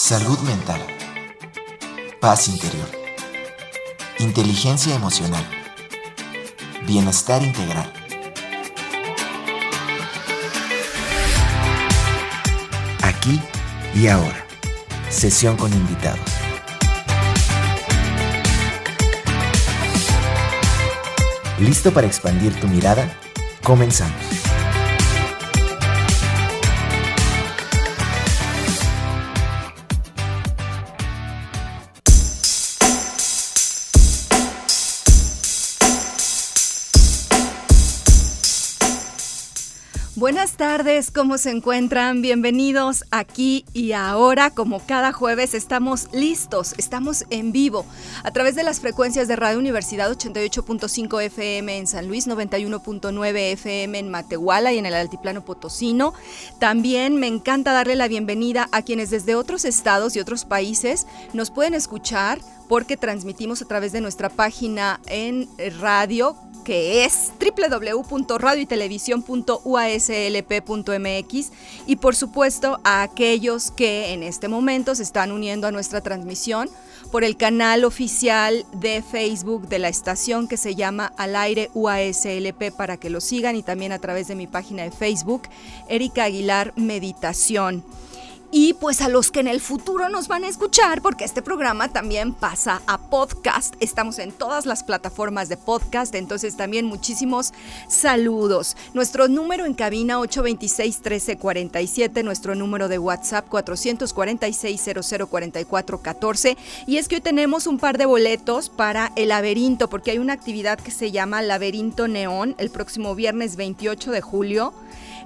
Salud mental. Paz interior. Inteligencia emocional. Bienestar integral. Aquí y ahora. Sesión con invitados. ¿Listo para expandir tu mirada? Comenzamos. Tardes, ¿cómo se encuentran? Bienvenidos aquí y ahora, como cada jueves, estamos listos, estamos en vivo a través de las frecuencias de Radio Universidad 88.5 FM en San Luis, 91.9 FM en Matehuala y en el Altiplano Potosino. También me encanta darle la bienvenida a quienes desde otros estados y otros países nos pueden escuchar porque transmitimos a través de nuestra página en radio que es www.radioytelevisión.uaslp.mx y por supuesto a aquellos que en este momento se están uniendo a nuestra transmisión por el canal oficial de Facebook de la estación que se llama Al aire UASLP para que lo sigan y también a través de mi página de Facebook, Erika Aguilar Meditación y pues a los que en el futuro nos van a escuchar, porque este programa también pasa a podcast. Estamos en todas las plataformas de podcast, entonces también muchísimos saludos. Nuestro número en cabina 826-1347, nuestro número de WhatsApp 446-004414. Y es que hoy tenemos un par de boletos para el laberinto, porque hay una actividad que se llama Laberinto Neón el próximo viernes 28 de julio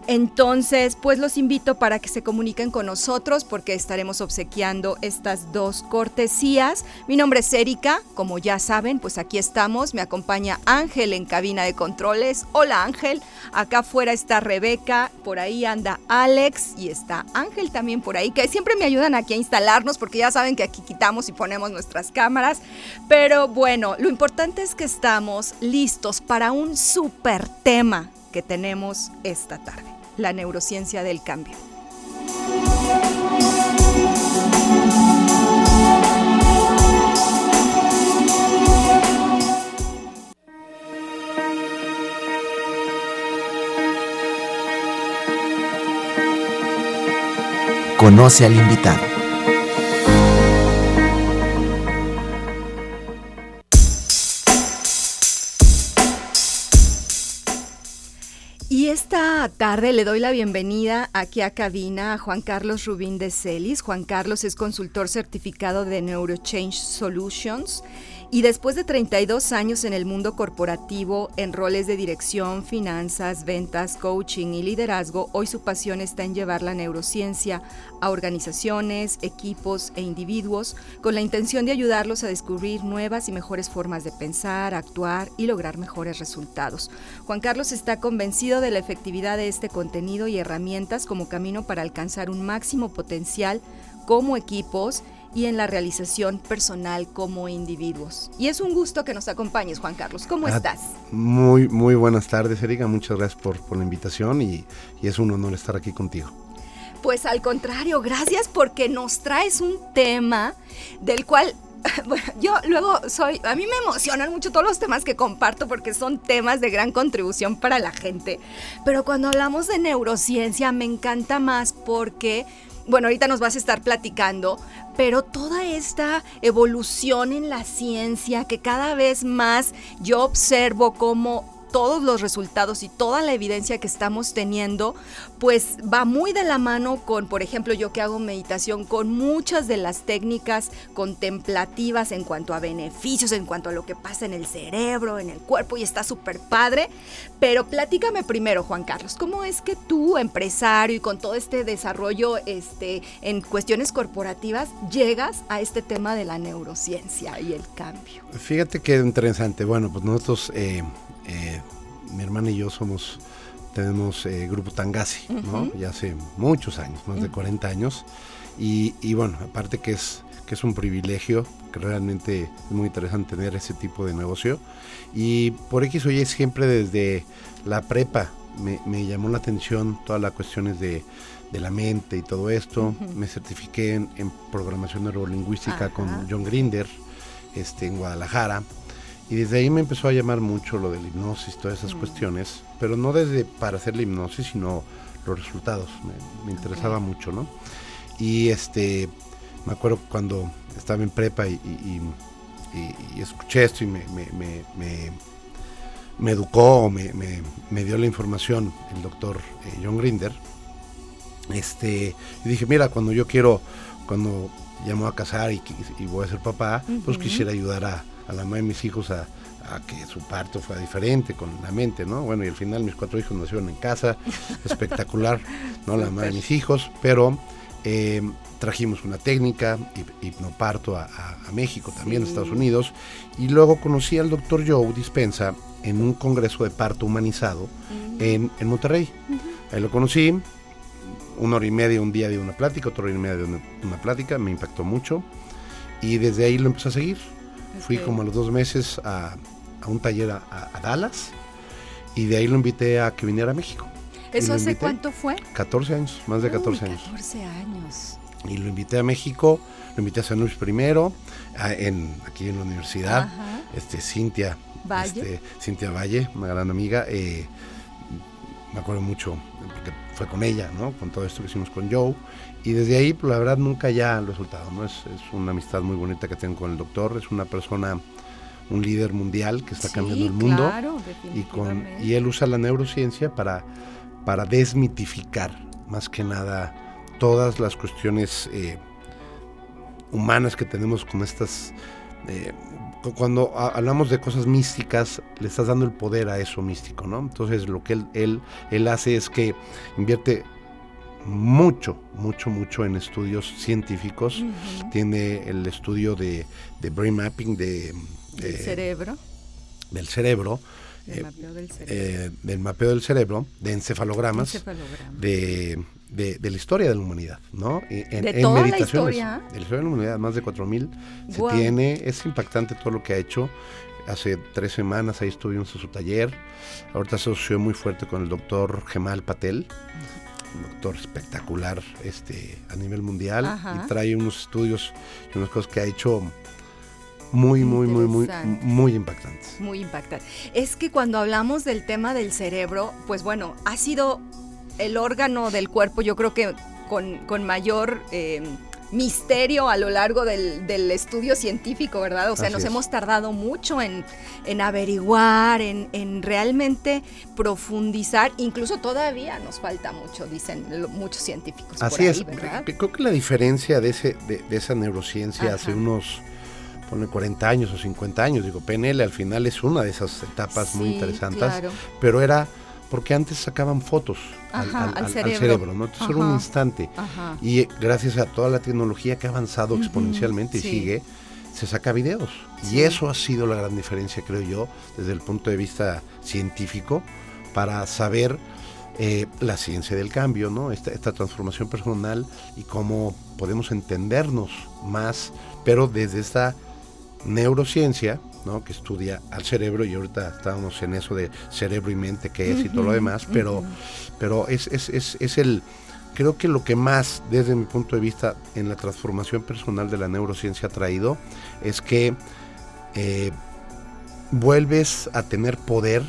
entonces, pues los invito para que se comuniquen con nosotros porque estaremos obsequiando estas dos cortesías. Mi nombre es Erika, como ya saben, pues aquí estamos. Me acompaña Ángel en cabina de controles. Hola Ángel, acá afuera está Rebeca, por ahí anda Alex y está Ángel también por ahí, que siempre me ayudan aquí a instalarnos porque ya saben que aquí quitamos y ponemos nuestras cámaras. Pero bueno, lo importante es que estamos listos para un súper tema que tenemos esta tarde, la neurociencia del cambio. Conoce al invitado. Tarde le doy la bienvenida aquí a cabina a Juan Carlos Rubín de Celis. Juan Carlos es consultor certificado de NeuroChange Solutions y después de 32 años en el mundo corporativo, en roles de dirección, finanzas, ventas, coaching y liderazgo, hoy su pasión está en llevar la neurociencia a organizaciones, equipos e individuos con la intención de ayudarlos a descubrir nuevas y mejores formas de pensar, actuar y lograr mejores resultados. Juan Carlos está convencido de la efectividad de este contenido y herramientas como camino para alcanzar un máximo potencial como equipos y en la realización personal como individuos. Y es un gusto que nos acompañes, Juan Carlos. ¿Cómo ah, estás? Muy, muy buenas tardes, Erika. Muchas gracias por, la invitación y, y es un honor estar aquí contigo. Pues al contrario, gracias porque nos traes un tema del cual bueno, yo luego soy, a mí me emocionan mucho todos los temas que comparto porque son temas de gran contribución para la gente. Pero cuando hablamos de neurociencia me encanta más porque bueno, ahorita nos vas a estar platicando, pero toda esta evolución en la ciencia que cada vez más yo observo como todos los resultados y toda la evidencia que estamos teniendo, pues va muy de la mano con, por ejemplo, yo que hago meditación, con muchas de las técnicas contemplativas en cuanto a beneficios, en cuanto a lo que pasa en el cerebro, en el cuerpo, y está súper padre. Pero platícame primero, Juan Carlos, ¿cómo es que tú, empresario y con todo este desarrollo este, en cuestiones corporativas, llegas a este tema de la neurociencia y el cambio? Fíjate que interesante. Bueno, pues nosotros eh, eh, mi hermana y yo somos, tenemos eh, Grupo Tangasi, ¿no? Ya hace muchos años, más de 40 años. Y, bueno, aparte que es, que es un privilegio, que realmente es muy interesante tener ese tipo de negocio. Y por X o Y siempre desde la prepa me, llamó la atención todas las cuestiones de, la mente y todo esto. Me certifiqué en, programación neurolingüística con John Grinder este, en Guadalajara. Y desde ahí me empezó a llamar mucho lo del hipnosis, todas esas mm. cuestiones, pero no desde para hacer la hipnosis, sino los resultados. Me, interesaba mucho, ¿no? Y este, me acuerdo cuando estaba en prepa y, escuché esto y me, me, educó, me, me, dio la información el doctor eh, John Grinder. Este, y dije, mira, cuando yo quiero, cuando llamo a casar y, voy a ser papá, pues quisiera ayudar a, a la mamá de mis hijos a, que su parto fuera diferente con la mente, ¿no? Bueno, y al final mis cuatro hijos nacieron en casa, espectacular, ¿no? La mamá de mis hijos, pero eh, trajimos una técnica, hipnoparto a, a, México, también a Estados Unidos, y luego conocí al doctor Joe Dispensa en un congreso de parto humanizado en, Monterrey. Ahí lo conocí, una hora y media un día de una plática, otra hora y media de una plática, me impactó mucho, y desde ahí lo empecé a seguir Fui como a los dos meses a, un taller a, Dallas y de ahí lo invité a que viniera a México. ¿Eso hace cuánto fue? 14 años, más de 14 años. 14 años. Y lo invité a México, lo invité a San Luis primero, en, aquí en la universidad, este Cintia Valle. Este, Cintia Valle, una gran amiga. Eh, me acuerdo mucho, porque fue con ella, ¿no? Con todo esto que hicimos con Joe. Y desde ahí, pues, la verdad, nunca ya han resultado, ¿no? Es, una amistad muy bonita que tengo con el doctor. Es una persona, un líder mundial que está cambiando el mundo. Claro, y, con, y él usa la neurociencia para, para desmitificar, más que nada, todas las cuestiones eh, humanas que tenemos con estas... Eh, cuando hablamos de cosas místicas, le estás dando el poder a eso místico, ¿no? Entonces lo que él, él, él hace es que invierte mucho, mucho, mucho en estudios científicos. Tiene el estudio de, brain mapping de, del cerebro. Del cerebro. Del, eh, mapeo del, cerebro. Eh, del mapeo del cerebro, de encefalogramas, De, de, la historia de la humanidad, ¿no? En, de toda La historia. De la historia de la humanidad, más de 4.000 se tiene. Es impactante todo lo que ha hecho. Hace tres semanas ahí estuvimos en su taller. Ahorita se asoció muy fuerte con el doctor Gemal Patel, un doctor espectacular este, a nivel mundial y trae unos estudios y unas cosas que ha hecho muy, muy, muy, muy, muy impactantes. Muy impactantes. Es que cuando hablamos del tema del cerebro, pues bueno, ha sido el órgano del cuerpo, yo creo que con, con mayor... Eh, misterio a lo largo del, estudio científico, ¿verdad? O sea, nos hemos tardado mucho en, averiguar, en, realmente profundizar, incluso todavía nos falta mucho, dicen muchos científicos. Así es, creo que la diferencia de, ese, de, esa neurociencia hace unos pone 40 años o 50 años, digo, PNL al final es una de esas etapas muy interesantes, pero era porque antes sacaban fotos al, cerebro. ¿no? Entonces era un instante. Y gracias a toda la tecnología que ha avanzado exponencialmente y sigue, se saca videos. Y eso ha sido la gran diferencia, creo yo, desde el punto de vista científico, para saber eh, la ciencia del cambio, ¿no? Esta, esta, transformación personal y cómo podemos entendernos más, pero desde esta neurociencia, ¿no? que estudia al cerebro y ahorita estábamos en eso de cerebro y mente, que es y todo lo demás, pero, pero es, es, es, es, el, creo que lo que más desde mi punto de vista en la transformación personal de la neurociencia ha traído es que eh, vuelves a tener poder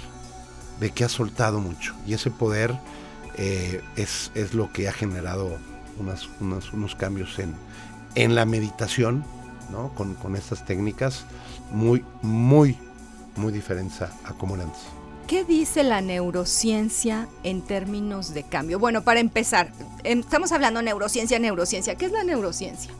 de que has soltado mucho y ese poder eh, es, es, lo que ha generado unas, unos cambios en, en la meditación, ¿no? con, con estas técnicas muy, muy, muy diferente a como. ¿Qué dice la neurociencia en términos de cambio? Bueno, para empezar, em, estamos hablando neurociencia, neurociencia. ¿Qué es la neurociencia?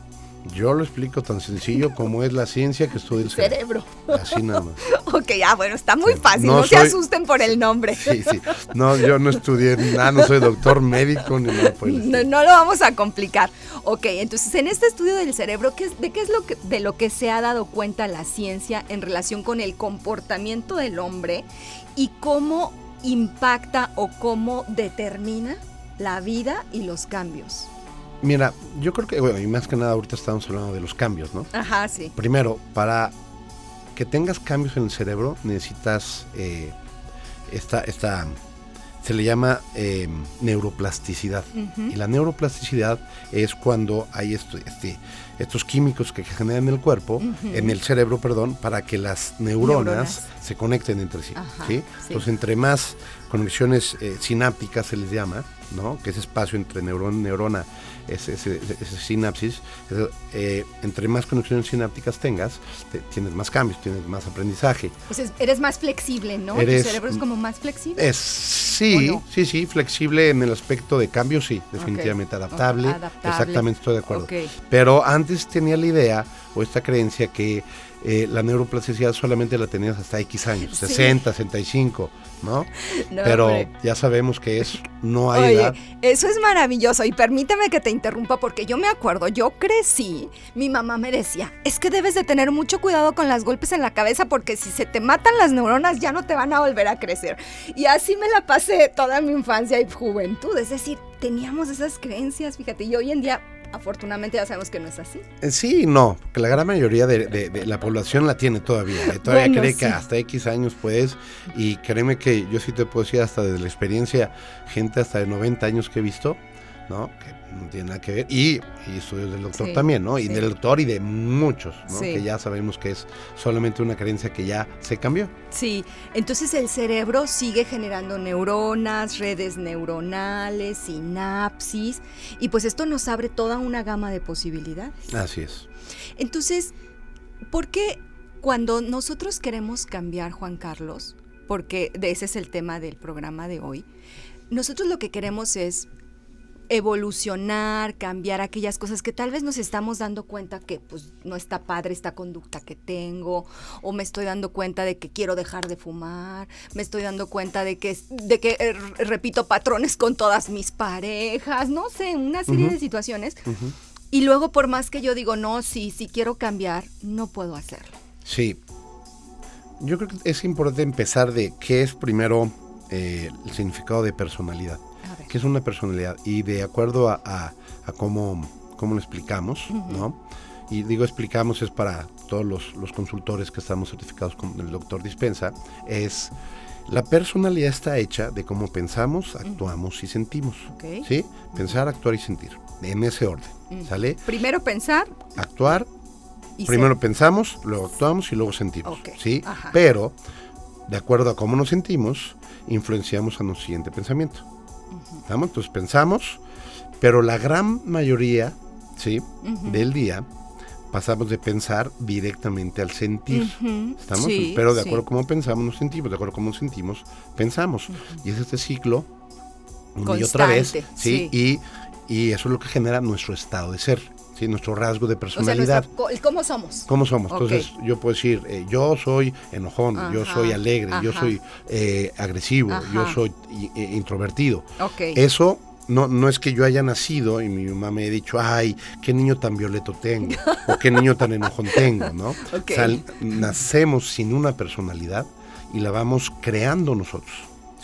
Yo lo explico tan sencillo como es la ciencia que estudia el cerebro. Así nada más. ok, ah, bueno, está muy fácil, no, se asusten por el nombre. sí, sí. No, yo no estudié nada, no soy doctor médico ni nada por no, no, lo vamos a complicar. Ok, entonces en este estudio del cerebro, ¿qué, ¿de qué es lo que, de lo que se ha dado cuenta la ciencia en relación con el comportamiento del hombre y cómo impacta o cómo determina la vida y los cambios? Mira, yo creo que, bueno, y más que nada ahorita estamos hablando de los cambios, ¿no? Ajá, sí. Primero, para que tengas cambios en el cerebro necesitas eh, esta, esta se le llama eh, neuroplasticidad. Y la neuroplasticidad es cuando hay esto, este, estos químicos que generan en el cuerpo, en el cerebro, perdón, para que las neuronas, se conecten entre sí. ¿sí? Entonces, entre más conexiones eh, sinápticas se les llama, ¿no? que es espacio entre neurona y neurona ese, ese, sinapsis, eh, entre más conexiones sinápticas tengas, tienes más cambios, tienes más aprendizaje. Pues eres más flexible, ¿no? tu cerebro es como más flexible. Es, sí, sí, sí, flexible en el aspecto de cambio, sí, definitivamente adaptable, Exactamente, estoy de acuerdo. Pero antes tenía la idea o esta creencia que eh, la neuroplasticidad solamente la tenías hasta X años, 60, 65, ¿no? Pero ya sabemos que es, no hay Oye, Eso es maravilloso. Y permíteme que te interrumpa porque yo me acuerdo, yo crecí, mi mamá me decía, es que debes de tener mucho cuidado con las golpes en la cabeza porque si se te matan las neuronas ya no te van a volver a crecer. Y así me la pasé toda mi infancia y juventud, es decir, teníamos esas creencias, fíjate, y hoy en día afortunadamente ya sabemos que no es así. Eh, sí, no, que la gran mayoría de, la población la tiene todavía. ¿eh? Todavía cree que hasta X años puedes. Y créeme que yo sí te puedo decir hasta desde la experiencia, gente hasta de 90 años que he visto, ¿no? Que no tiene nada que ver. Y, estudios del doctor también, ¿no? Y del doctor y de muchos, ¿no? Que ya sabemos que es solamente una creencia que ya se cambió. Sí, entonces el cerebro sigue generando neuronas, redes neuronales, sinapsis, y pues esto nos abre toda una gama de posibilidades. Así es. Entonces, ¿por qué cuando nosotros queremos cambiar, Juan Carlos, porque ese es el tema del programa de hoy, nosotros lo que queremos es evolucionar, cambiar aquellas cosas que tal vez nos estamos dando cuenta que pues no está padre esta conducta que tengo o me estoy dando cuenta de que quiero dejar de fumar, me estoy dando cuenta de que de que eh, repito patrones con todas mis parejas, no sé, una serie de situaciones. Y luego por más que yo digo, "No, sí, sí quiero cambiar", no puedo hacerlo. Sí. Yo creo que es importante empezar de qué es primero eh, el significado de personalidad que es una personalidad y de acuerdo a, cómo, cómo, lo explicamos, ¿no? Y digo explicamos es para todos los, consultores que estamos certificados con el doctor Dispensa, es la personalidad está hecha de cómo pensamos, actuamos y sentimos. ¿Sí? Pensar, actuar y sentir. En ese orden. ¿Sale? Primero pensar. Actuar. primero pensamos, luego actuamos y luego sentimos. ¿Sí? Pero, de acuerdo a cómo nos sentimos, influenciamos a nuestro siguiente pensamiento. Entonces pensamos, pero la gran mayoría ¿sí? del día pasamos de pensar directamente al sentir. ¿Estamos? pero de acuerdo a cómo pensamos, nos sentimos, de acuerdo a cómo nos sentimos, pensamos. Y es este ciclo, una y otra vez, ¿sí? Y, y eso es lo que genera nuestro estado de ser. ¿Sí? nuestro rasgo de personalidad. ¿Cómo somos? ¿Cómo somos? Entonces yo puedo decir, eh, yo soy enojón, yo soy alegre, yo soy eh, agresivo, yo soy eh, introvertido. Eso no, no es que yo haya nacido y mi mamá me haya dicho, ay, qué niño tan violeto tengo, o qué niño tan enojón tengo, ¿no? O sea, nacemos sin una personalidad y la vamos creando nosotros.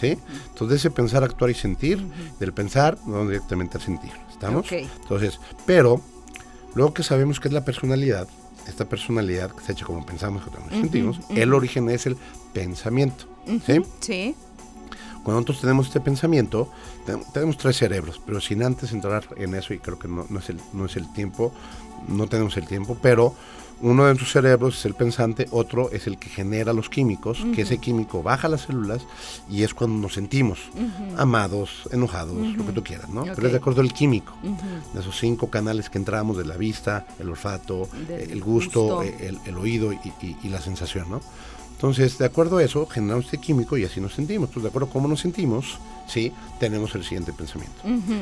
¿Sí? Entonces, ese pensar, actuar y sentir, del pensar, no directamente al sentir. ¿Estamos? Entonces, pero Luego que sabemos qué es la personalidad, esta personalidad que se hecha como pensamos, como nos sentimos, el origen es el pensamiento. ¿sí? Sí. Cuando nosotros tenemos este pensamiento, tenemos tres cerebros, pero sin antes entrar en eso, y creo que no, es, el, no es el tiempo, no tenemos el tiempo, pero uno de nuestros cerebros es el pensante, otro es el que genera los químicos, que ese químico baja las células y es cuando nos sentimos amados, enojados, lo que tú quieras, ¿no? Pero es de acuerdo al químico, de esos cinco canales que entramos de la vista, el olfato, el gusto, El, oído y, la sensación, ¿no? Entonces, de acuerdo a eso, generamos este químico y así nos sentimos. Entonces, de acuerdo a cómo nos sentimos, sí, tenemos el siguiente pensamiento.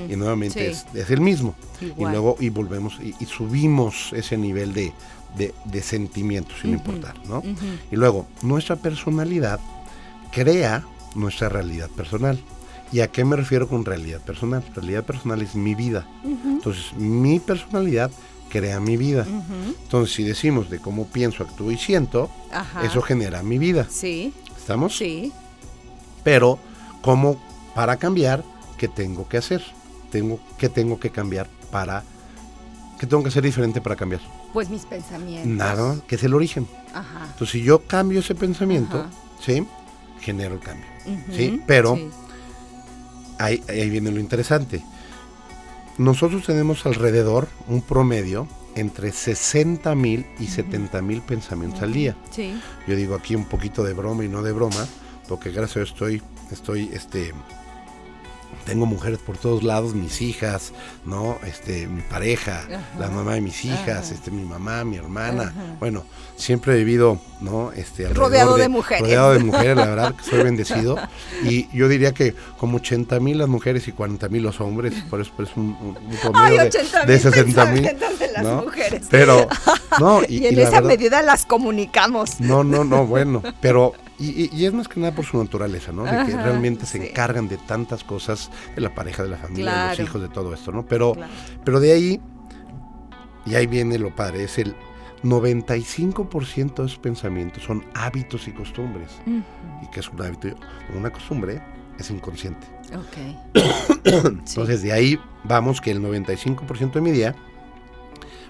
Y nuevamente es, el mismo. Y luego, y volvemos, y subimos ese nivel de, de, sentimientos, sin importar, ¿no? Y luego, nuestra personalidad crea nuestra realidad personal. ¿Y a qué me refiero con realidad personal? Realidad personal es mi vida. Entonces, mi personalidad crea mi vida. Entonces, si decimos de cómo pienso, actúo y siento, eso genera mi vida. Sí. ¿Estamos? Sí. Pero, ¿cómo para cambiar? ¿Qué tengo que hacer? Tengo, ¿Qué tengo que cambiar para... ¿Qué tengo que hacer diferente para cambiar? Pues mis pensamientos. Nada, que es el origen. Ajá. Entonces, si yo cambio ese pensamiento, ¿sí? Genero el cambio. ¿Sí? Pero ahí, ahí viene lo interesante. Nosotros tenemos alrededor un promedio entre 60 mil y 70 mil pensamientos al día. Sí. Yo digo aquí un poquito de broma y no de broma, porque gracias a Dios estoy, estoy, este, tengo mujeres por todos lados, mis hijas, ¿no? Este, mi pareja, la mamá de mis hijas, Ajá. este, mi mamá, mi hermana. Ajá. Bueno, siempre he vivido, ¿no? Este, Rodeado de mujeres. Rodeado de mujeres, la verdad que soy bendecido. Y yo diría que como 80 mil las mujeres y 40 mil los hombres, por eso es un, un, un promedio Ay, de- 80 de, mil 60 mil. de ¿no? Pero, no, y, Y, y en la esa verdad- medida las comunicamos. no, no, no, bueno, pero y, y- es más que nada por su naturaleza, ¿no? De que realmente se encargan de tantas cosas, de la pareja, de la familia, de los hijos, de todo esto, ¿no? Pero, Claro. pero de ahí, y ahí viene lo padre, es el 95% de esos pensamientos son hábitos y costumbres. Y que es un hábito, una costumbre, es inconsciente. Ok. Entonces de ahí vamos que el 95% de mi día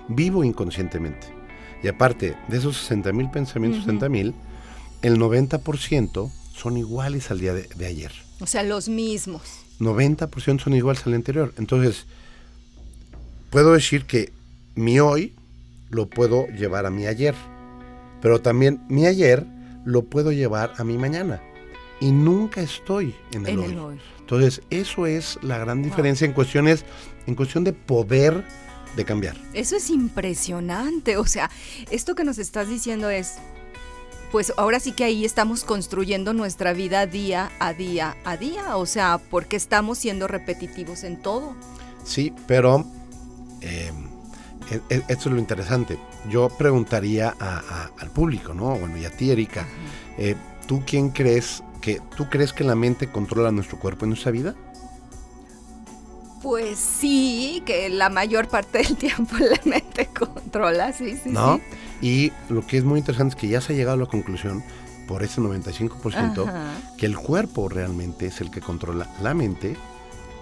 vivo inconscientemente. Y aparte de esos 60 mil pensamientos, Ujú. 60 mil, el 90% son iguales al día de, de ayer. O sea, los mismos. 90% son iguales al anterior. Entonces, puedo decir que mi hoy lo puedo llevar a mi ayer. Pero también mi ayer lo puedo llevar a mi mañana. Y nunca estoy en el En hoy. el hoy. Entonces, eso es la gran diferencia en cuestiones, en cuestión de poder de cambiar. Eso es impresionante. O sea, esto que nos estás diciendo es, pues ahora sí que ahí estamos construyendo nuestra vida día a día a día. O sea, porque estamos siendo repetitivos en todo. Sí, pero eh, e- e- esto es lo interesante. Yo preguntaría a- a- al público, ¿no? Bueno, y a ti, Erika, eh, ¿tú quién crees que, tú crees que la mente controla nuestro cuerpo en nuestra vida? Pues sí, que la mayor parte del tiempo la mente controla, sí, sí, ¿No? sí. Y lo que es muy interesante es que ya se ha llegado a la conclusión, por ese 95%, Ajá. que el cuerpo realmente es el que controla la mente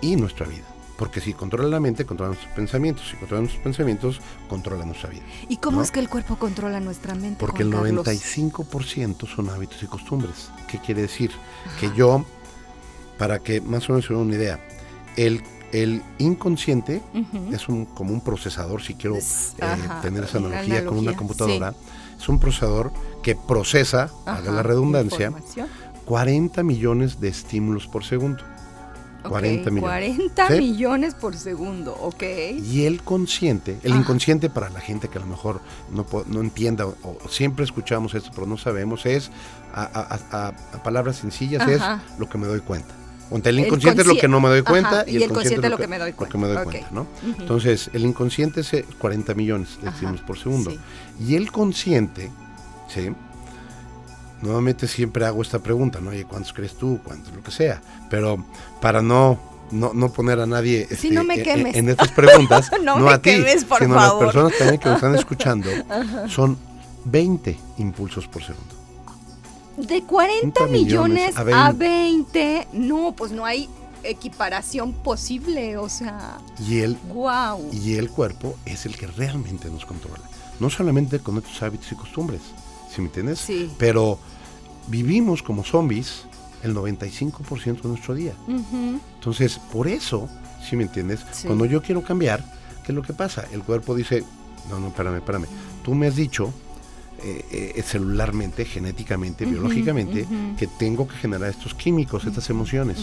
y nuestra vida. Porque si controla la mente, controla nuestros pensamientos. Si controla nuestros pensamientos, controla nuestra vida. ¿Y cómo ¿no? es que el cuerpo controla nuestra mente? Porque el Juan Carlos? 95% son hábitos y costumbres. ¿Qué quiere decir? Que yo, para que más o menos se una idea, el, el inconsciente es un, como un procesador, si quiero Es- eh, ajá, tener esa analogía, con una computadora, es un procesador que procesa, haga la redundancia, información. 40 millones de estímulos por segundo. Ok, 40 millones. 40 ¿Sí? millones por segundo, ok. Y el consciente, el Ajá. inconsciente para la gente que a lo mejor no, no entienda o, o siempre escuchamos esto pero no sabemos, es a, a- a- a palabras sencillas, Ajá. es lo que me doy cuenta. O sea, el El inconsciente es lo que no me doy Ajá, cuenta y el consciente es lo que me doy lo que me doy cuenta. Entonces, el inconsciente es eh, 40 millones de estímulos por segundo. sí. Y el consciente, ¿sí? Nuevamente siempre hago esta pregunta, ¿no? Oye, ¿cuántos crees tú? ¿Cuántos? Lo que sea. Pero para no, no, no poner a nadie este, no me en- estas preguntas, No no, me a ti, quemes, por sino favor. a las personas también que nos están escuchando, son 20 impulsos por segundo. De 40 40 millones millones a a 20, no, pues no hay equiparación posible, o sea, Y el, wow. y el cuerpo es el que realmente nos controla. No solamente con nuestros hábitos y costumbres, ¿sí me entiendes? Sí. Pero vivimos como zombies el 95% de nuestro día. Entonces, por eso, ¿sí me entiendes? Sí. Cuando yo quiero cambiar, ¿qué es lo que pasa? El cuerpo dice, no, no, espérame, espérame. Tú me has dicho eh, eh, celularmente, genéticamente, biológicamente, que tengo que generar estos químicos, estas emociones,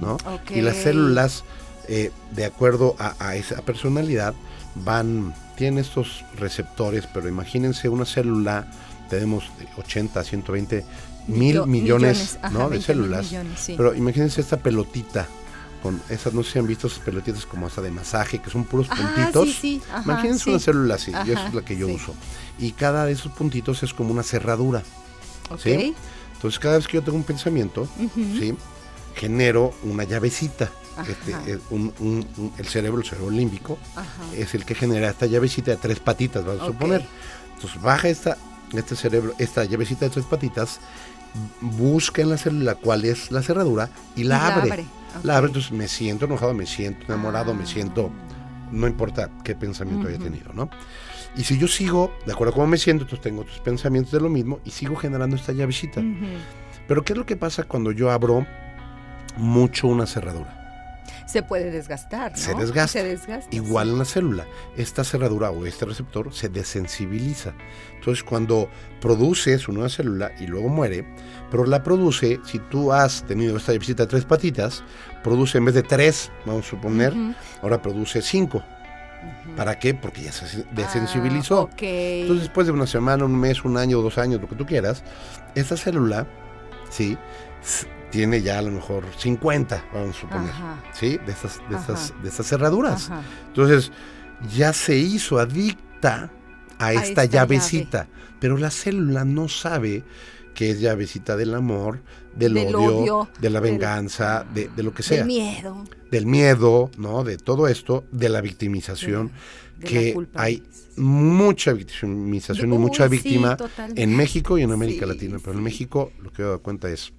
¿no? Y las células, eh, de acuerdo a, a esa personalidad, van, tienen estos receptores, pero imagínense una célula, tenemos de 80 a 120 mil Millo- millones, ¿no? de 20 mil células. millones, sí. Pero imagínense esta pelotita, con esas, no sé si han visto esas pelotitas como hasta de masaje, que son puros Ah, puntitos. sí, sí, ajá, imagínense sí. una célula así, Ajá, es la que yo uso. Y cada de esos puntitos es como una cerradura. ¿sí? Entonces cada vez que yo tengo un pensamiento, genero una llavecita. Este, eh, un- un- un- el cerebro, el cerebro límbico, es el que genera esta llavecita de tres patitas, vamos a suponer. Entonces baja esta, este cerebro, esta llavecita de tres patitas, busca en la célula cuál es la cerradura y la abre. abre, La abre, entonces me siento enojado, me siento enamorado, me Ah. siento, no importa qué pensamiento haya tenido, ¿no? Y si yo sigo, de acuerdo a cómo me siento, entonces tengo otros pensamientos de lo mismo y sigo generando esta llavecita. Pero ¿qué es lo que pasa cuando yo abro mucho una cerradura? Se puede desgastar. ¿no? se desgasta. Se desgasta. Igual en la célula, esta cerradura o este receptor se desensibiliza. Entonces, cuando produce su nueva célula y luego muere, pero la produce, si tú has tenido esta visita de tres patitas, produce en vez de tres, vamos a suponer, Ujú. ahora produce cinco. ¿Para qué? Porque ya se desensibilizó. Ah, ok. Entonces, después de una semana, un mes, un año, dos años, lo que tú quieras, esta célula, sí, tiene ya a lo mejor 50, vamos a suponer, Ajá. ¿sí? De estas, de estas, Ajá. de estas cerraduras. Ajá. Entonces, ya se hizo adicta a esta, esta llavecita, pero la célula no sabe que es llavecita del amor, del, Del odio, odio, de la del- venganza, de, de lo que sea, Del miedo. del miedo, ¿no? De todo esto, de la victimización, de que hay mucha victimización y mucha sí, víctima totalmente. en México y en América Sí, Latina, pero en. México lo que he dado cuenta es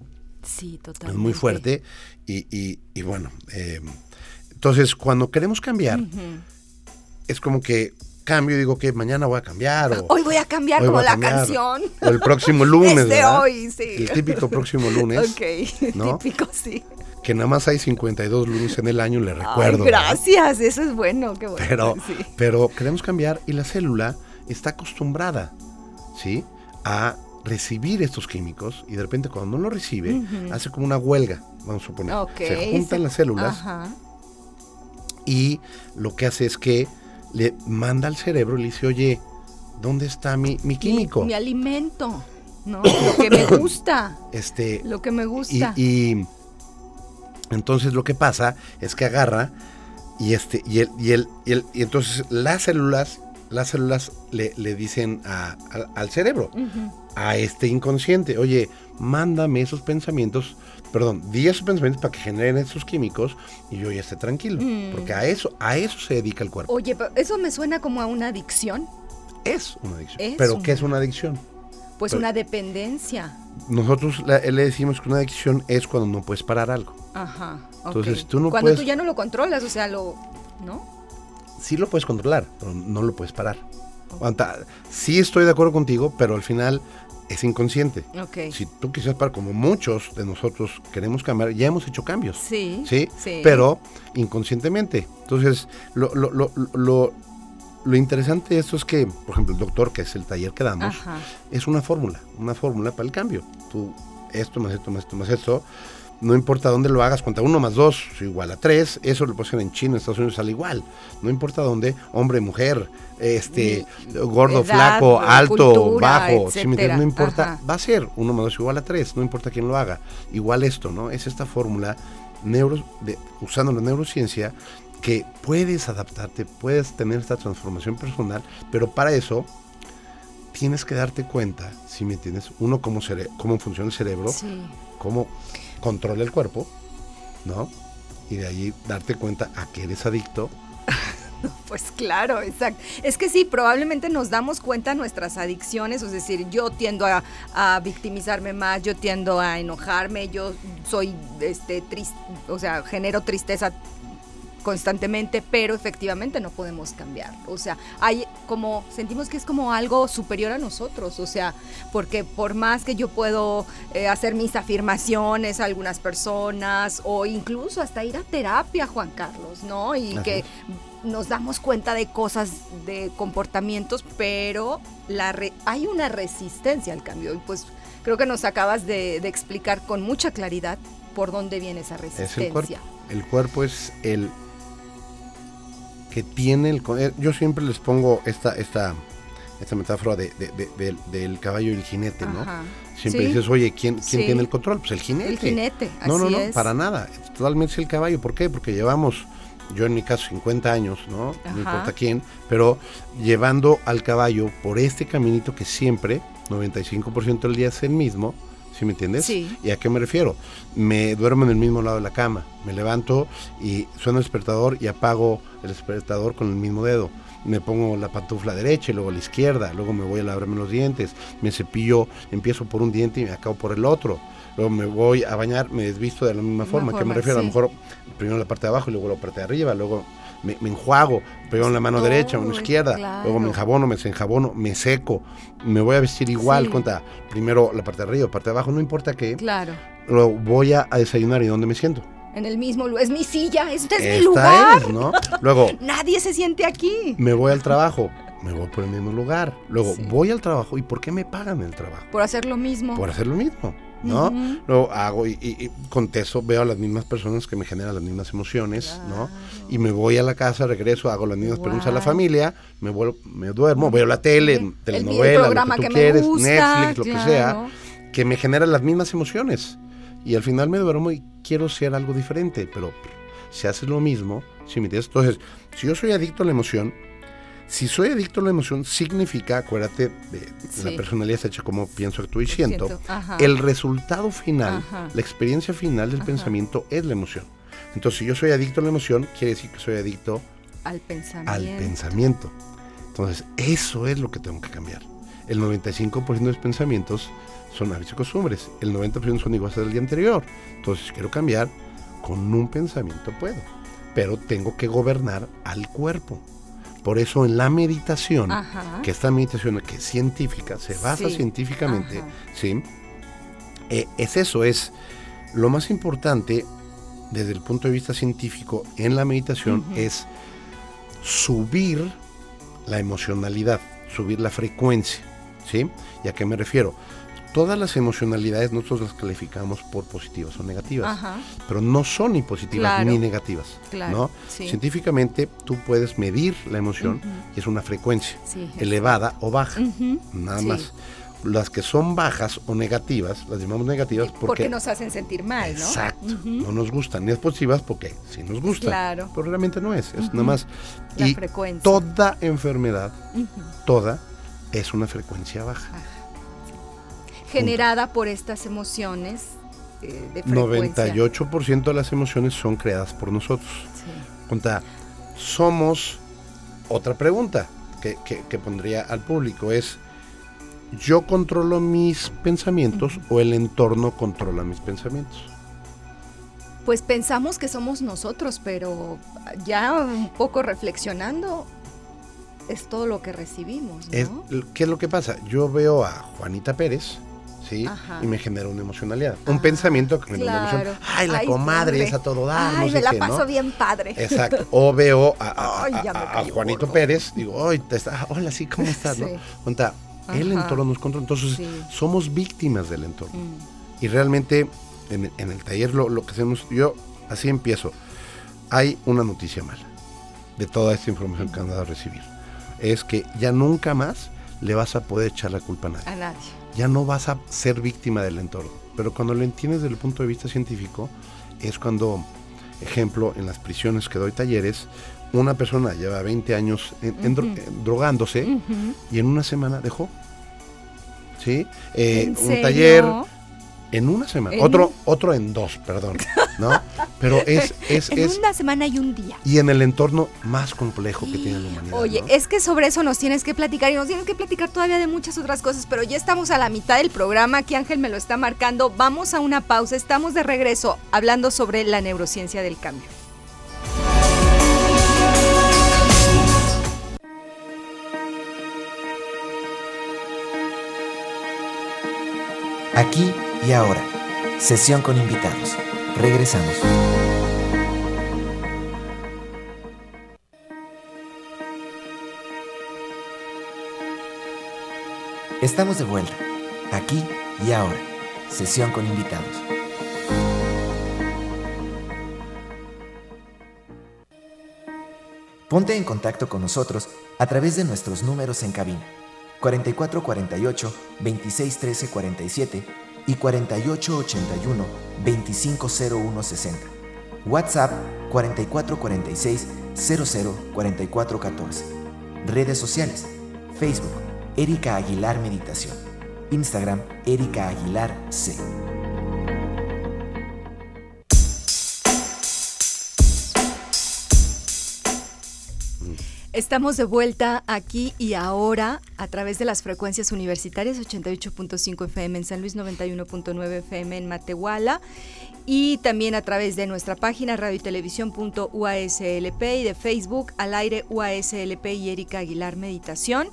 Sí, es totalmente. muy fuerte y, y- y bueno, eh, entonces cuando queremos cambiar, es como que cambio y digo que mañana voy a cambiar o, Hoy voy a cambiar como la canción. o el próximo lunes, Es de ¿verdad? hoy, sí. El típico próximo lunes, Ok, ¿no? típico, sí. que nada más hay 52 lunes en el año, le recuerdo. Ay, ¿verdad? gracias, eso es bueno, qué bueno. Pero, sí. pero queremos cambiar y la célula está acostumbrada, ¿sí? A recibir estos químicos y de repente cuando no lo recibe, hace como una huelga, vamos a suponer. Se juntan se- las células Ajá. y lo que hace es que le manda al cerebro y le dice, oye, ¿dónde está mi, mi químico? Mi, mi alimento, ¿no? Lo que me gusta, este, lo que me gusta. y entonces lo que pasa es que agarra y este y el, y el, y el- y entonces las células las células le, le dicen a- al- al cerebro. A este inconsciente oye mándame esos pensamientos perdón di esos pensamientos para que generen esos químicos y yo ya esté tranquilo Mm. porque a eso a eso se dedica el cuerpo Oye, pero eso me suena como a una adicción, es una adicción Es pero una- qué es una adicción pues Pero- una dependencia. nosotros la- le decimos que una adicción es cuando no puedes parar algo Ajá. ok. Entonces, tú no Cuando puedes- tú ya no lo controlas, o sea, lo. ¿No? sí lo puedes controlar, pero no lo puedes parar. Anta- Sí estoy de acuerdo contigo, pero al final es inconsciente. Ok. Si tú quisieras parar, como muchos de nosotros queremos cambiar, ya hemos hecho cambios. Sí. ¿Sí? Sí. Pero inconscientemente. Entonces, lo, lo, lo, lo, lo interesante de esto es que, por ejemplo, el doctor, que es el taller que damos, Ajá. es una fórmula, una fórmula para el cambio. Tú, esto más esto más esto más esto, no importa dónde lo hagas, cuenta uno más dos es igual a tres, eso lo pueden en China, en Estados Unidos sale igual. No importa dónde, hombre, mujer, este, gordo, edad, flaco, alto, cultura, bajo, ¿sí me no importa, Ajá. va a ser uno más dos igual a tres, no importa quién lo haga. Igual esto, ¿no? Es esta fórmula neuro, de, usando la neurociencia que puedes adaptarte, puedes tener esta transformación personal, pero para eso tienes que darte cuenta, si me entiendes, uno cómo, cere- cómo funciona el cerebro, Sí. cómo controla el cuerpo, ¿no? Y de ahí darte cuenta a que eres adicto. Pues claro, exacto. Es que sí, probablemente nos damos cuenta nuestras adicciones, es decir, yo tiendo a, a victimizarme más, yo tiendo a enojarme, yo soy este triste, o sea, genero tristeza constantemente, pero efectivamente no podemos cambiar. O sea, hay como sentimos que es como algo superior a nosotros, o sea, porque por más que yo puedo eh, hacer mis afirmaciones a algunas personas o incluso hasta ir a terapia, Juan Carlos, ¿no? Y que es. nos damos cuenta de cosas, de comportamientos, pero la re- hay una resistencia al cambio. Y pues creo que nos acabas de, de explicar con mucha claridad por dónde viene esa Es resistencia. el cuerpo. El cuerpo es el que tiene el... eh, Yo siempre les pongo esta, esta, esta metáfora de, de- de- del- del caballo y el jinete, ¿no? Ajá. Siempre Sí. dices, oye, ¿quién, quién Sí. tiene el control? Pues el jinete. El jinete, No, no, así no, es. para nada. Totalmente es el caballo. ¿Por qué? Porque llevamos, yo en mi caso, 50 años, ¿no? Ajá. No importa quién, pero llevando al caballo por este caminito que siempre, 95% del día es el mismo, ¿sí me entiendes? Sí. ¿Y a qué me refiero? Me duermo en el mismo lado de la cama, me levanto y suena el despertador y apago el despertador con el mismo dedo. Me pongo la pantufla derecha y luego la izquierda, luego me voy a lavarme los dientes, me cepillo, empiezo por un diente y me acabo por el otro. Luego me voy a bañar, me desvisto de la misma forma. ¿A qué me refiero? A lo mejor primero la parte de abajo y luego la parte de arriba, luego me, me enjuago, primero en la mano derecha o en la Todo, izquierda, claro. luego me enjabono, me desenjabono, me seco, me voy a vestir igual, Sí. cuenta, primero la parte de arriba, parte de abajo, no importa qué, Claro. luego voy a, a desayunar y dónde me siento. En el mismo lugar. Es mi silla, este es mi lugar. es, ¿no? Luego, Nadie se siente aquí. me voy al trabajo, me voy por el mismo lugar. Luego, Sí. voy al trabajo, ¿y por qué me pagan el trabajo? Por hacer lo mismo. Por hacer lo mismo, ¿no? Ujú. Luego hago y, y- y contesto, veo a las mismas personas que me generan las mismas emociones, ¿no? Y me voy a la casa, regreso, hago las mismas preguntas a la familia, me vuelvo, me duermo, veo la tele, Sí. El- el telenovela, programa lo que tú que me quieres, gusta, Netflix, lo que sea, que me genera las mismas emociones. Y al final me duermo y quiero ser algo diferente, pero si haces lo mismo, si me entiendes? Entonces, si yo soy adicto a la emoción, si soy adicto a la emoción, significa, acuérdate, de, la Sí. personalidad está hecha como pienso, actúo y siento. El resultado final, Ajá. la experiencia final del Ajá. pensamiento es la emoción. Entonces, si yo soy adicto a la emoción, quiere decir que soy adicto Al pensamiento. al pensamiento. Entonces, eso es lo que tengo que cambiar. El 95% de los pensamientos son hábitos y costumbres. El 90% son iguales al día anterior. Entonces, si quiero cambiar, con un pensamiento puedo. Pero tengo que gobernar al cuerpo. Por eso en la meditación, Ajá. que esta meditación que es científica, se basa Sí. científicamente, Ajá. ¿sí? Eh, es eso, es lo más importante desde el punto de vista científico en la meditación es subir la emocionalidad, subir la frecuencia, ¿sí? ¿Y a qué me refiero? Todas las emocionalidades nosotros las calificamos por positivas o negativas, Ajá. pero no son ni positivas Claro. ni negativas, Claro, ¿no? sí. Científicamente tú puedes medir la emoción y es una frecuencia Sí. elevada o baja, nada Sí. más. Las que son bajas o negativas, las llamamos negativas Porque, porque, nos hacen sentir mal, ¿no? exacto, no nos gustan. Y las positivas porque sí nos gustan, Claro. pero realmente no es, es nada más. La y frecuencia. toda enfermedad, toda, es una frecuencia baja. Generada por estas emociones eh, de frecuencia. 98% de las emociones son creadas por nosotros. Sí. Somos, otra pregunta que, que- que pondría al público es, ¿yo controlo mis pensamientos o el entorno controla mis pensamientos? Pues pensamos que somos nosotros, pero ya un poco reflexionando, es todo lo que recibimos, ¿no? Es- ¿Qué es lo que pasa? Yo veo a Juanita Pérez, ¿sí? Ajá. Y me genera una emocionalidad. Un Ah, pensamiento que me genera una claro. emoción. Ay, la Ay, comadre padre. es a todo dar, no Ay, sé me la qué, paso ¿no? bien padre. Exacto. O veo a, Ay, Juanito gordo. Pérez, digo, ay, te está, hola, sí, ¿cómo estás? ¿no? El entorno nos controla. Entonces, Sí. somos víctimas del entorno. Mm, Y realmente, en, en el taller lo, lo que hacemos, yo así empiezo. Hay una noticia mala de toda esta información que han dado a recibir. Es que ya nunca más le vas a poder echar la culpa a nadie. a nadie. Ya no vas a ser víctima del entorno. Pero cuando lo entiendes desde el punto de vista científico, es cuando, ejemplo, en las prisiones que doy talleres, una persona lleva 20 años en- en en drogándose y en una semana dejó. ¿Sí? Eh, ¿En un serio? taller en una semana. En Otro, un- otro en dos, perdón. ¿No? Pero es, es, En es, una semana y un día. y en el entorno más complejo que tiene la humanidad. Oye, ¿no? es que sobre eso nos tienes que platicar y nos tienes que platicar todavía de muchas otras cosas, pero ya estamos a la mitad del programa, aquí Ángel me lo está marcando, vamos a una pausa, estamos de regreso hablando sobre la neurociencia del cambio. Aquí y ahora. Sesión con invitados. Regresamos. Estamos de vuelta. Aquí y ahora. Sesión con invitados. Ponte en contacto con nosotros a través de nuestros números en cabina 4448 2613 47 y 4881 250160. WhatsApp 4446 004414. Redes sociales: Facebook Erika Aguilar Meditación. Instagram Erika Aguilar C. Estamos de vuelta aquí y ahora a través de las frecuencias universitarias 88.5 FM en San Luis, 91.9 FM en Matehuala y también a través de nuestra página radio y televisión.uaslp y de Facebook al aire UASLP y Erika Aguilar Meditación.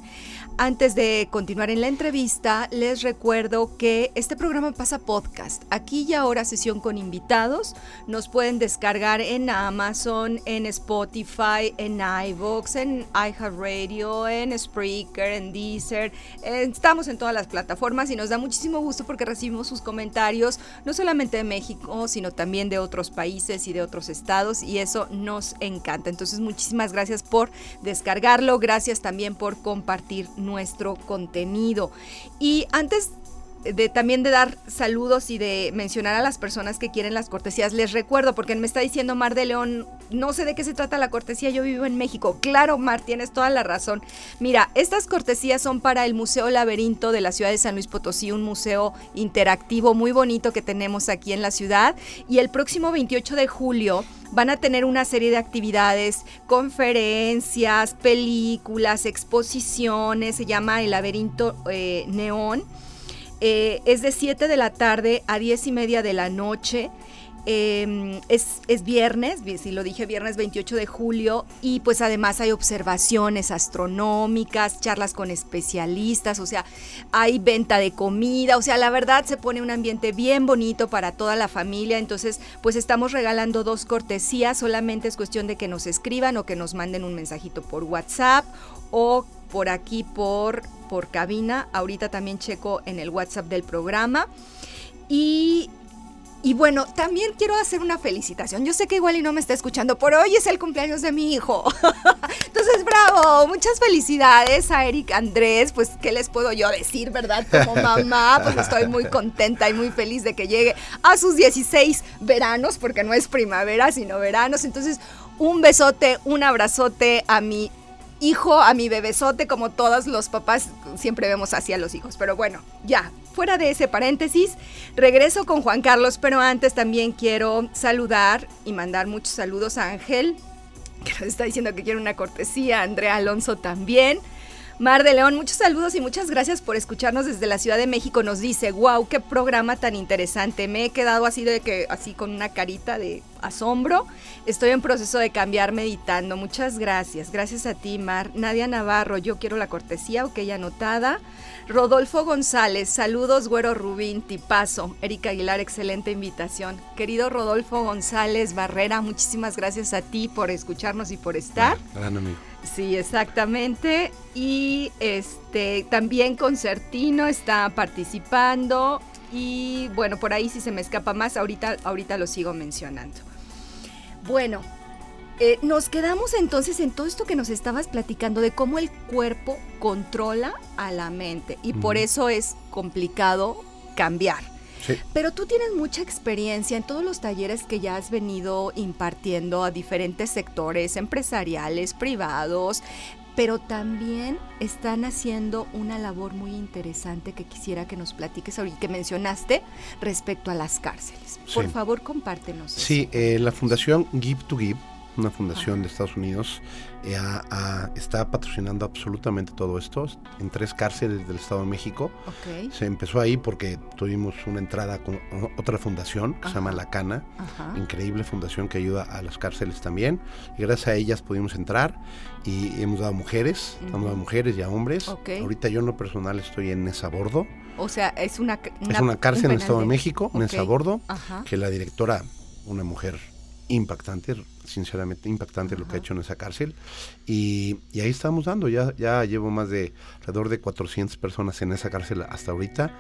Antes de continuar en la entrevista, les recuerdo que este programa pasa podcast. Aquí y ahora sesión con invitados. Nos pueden descargar en Amazon, en Spotify, en iVoox, en iHeartRadio, en Spreaker, en Deezer. Estamos en todas las plataformas y nos da muchísimo gusto porque recibimos sus comentarios, no solamente de México, sino también de otros países y de otros estados y eso nos encanta. Entonces, muchísimas gracias por descargarlo. Gracias también por compartir nuestro contenido. Y antes de también de dar saludos y de mencionar a las personas que quieren las cortesías, les recuerdo, porque me está diciendo Mar de León, no sé de qué se trata la cortesía, yo vivo en México. Claro, Mar, tienes toda la razón. Mira, estas cortesías son para el Museo Laberinto de la ciudad de San Luis Potosí, un museo interactivo muy bonito que tenemos aquí en la ciudad. Y el próximo 28 de julio van a tener una serie de actividades, conferencias, películas, exposiciones, se llama El Laberinto eh, Neón. Eh, es de 7 de la tarde a 10 y media de la noche. Em, es, es, viernes, si lo dije viernes 28 de julio, y pues además hay observaciones astronómicas, charlas con especialistas, o sea, hay venta de comida, o sea, la verdad se pone un ambiente bien bonito para toda la familia, entonces pues estamos regalando dos cortesías, solamente es cuestión de que nos escriban o que nos manden un mensajito por WhatsApp o por aquí por, por cabina, ahorita también checo en el WhatsApp del programa. Y y bueno, también quiero hacer una felicitación. Yo sé que igual y no me está escuchando, pero hoy es el cumpleaños de mi hijo. Entonces, bravo, muchas felicidades a Eric Andrés. Pues, ¿qué les puedo yo decir, verdad? Como mamá, pues estoy muy contenta y muy feliz de que llegue a sus 16 veranos, porque no es primavera, sino veranos. Entonces, un besote, un abrazote a mi hijo, a mi bebesote, como todos los papás siempre vemos así a los hijos. Pero bueno, ya, fuera de ese paréntesis, regreso con Juan Carlos, pero antes también quiero saludar y mandar muchos saludos a Ángel, que nos está diciendo que quiere una cortesía, Andrea Alonso también. Mar de León, muchos saludos y muchas gracias por escucharnos desde la Ciudad de México. Nos dice, wow, qué programa tan interesante. Me he quedado así de que, así con una carita de asombro. Estoy en proceso de cambiar meditando. Muchas gracias. Gracias a ti, Mar. Nadia Navarro, yo quiero la cortesía, ok, anotada. Rodolfo González, saludos, Güero Rubín, tipazo. Erika Aguilar, excelente invitación. Querido Rodolfo González Barrera, muchísimas gracias a ti por escucharnos y por estar. Gran amigo. Sí, exactamente. Y este también Concertino está participando. Y bueno, por ahí si se me escapa más, ahorita, ahorita lo sigo mencionando. Bueno, eh, nos quedamos entonces en todo esto que nos estabas platicando de cómo el cuerpo controla a la mente y por eso es complicado cambiar. Pero tú tienes mucha experiencia en todos los talleres que ya has venido impartiendo a diferentes sectores empresariales, privados, pero también están haciendo una labor muy interesante que quisiera que nos platiques ahorita, que mencionaste respecto a las cárceles. Por favor, compártenos. Sí, eh, la fundación Give to Give una fundación de Estados Unidos, eh, está patrocinando absolutamente todo esto en tres cárceles del Estado de México. Se empezó ahí porque tuvimos una entrada con otra fundación que se llama La Cana, increíble fundación que ayuda a las cárceles también. Y gracias a ellas pudimos entrar y hemos dado mujeres, hemos dado mujeres y a hombres. Ahorita yo en lo personal estoy en Nesa Bordo. O sea, es una, es una cárcel en el Estado de México, Nesa Bordo, que la directora, una mujer impactante, sinceramente impactante lo que ha hecho en esa cárcel. Y, ahí estamos dando, ya, ya llevo más de alrededor de 400 personas en esa cárcel hasta ahorita,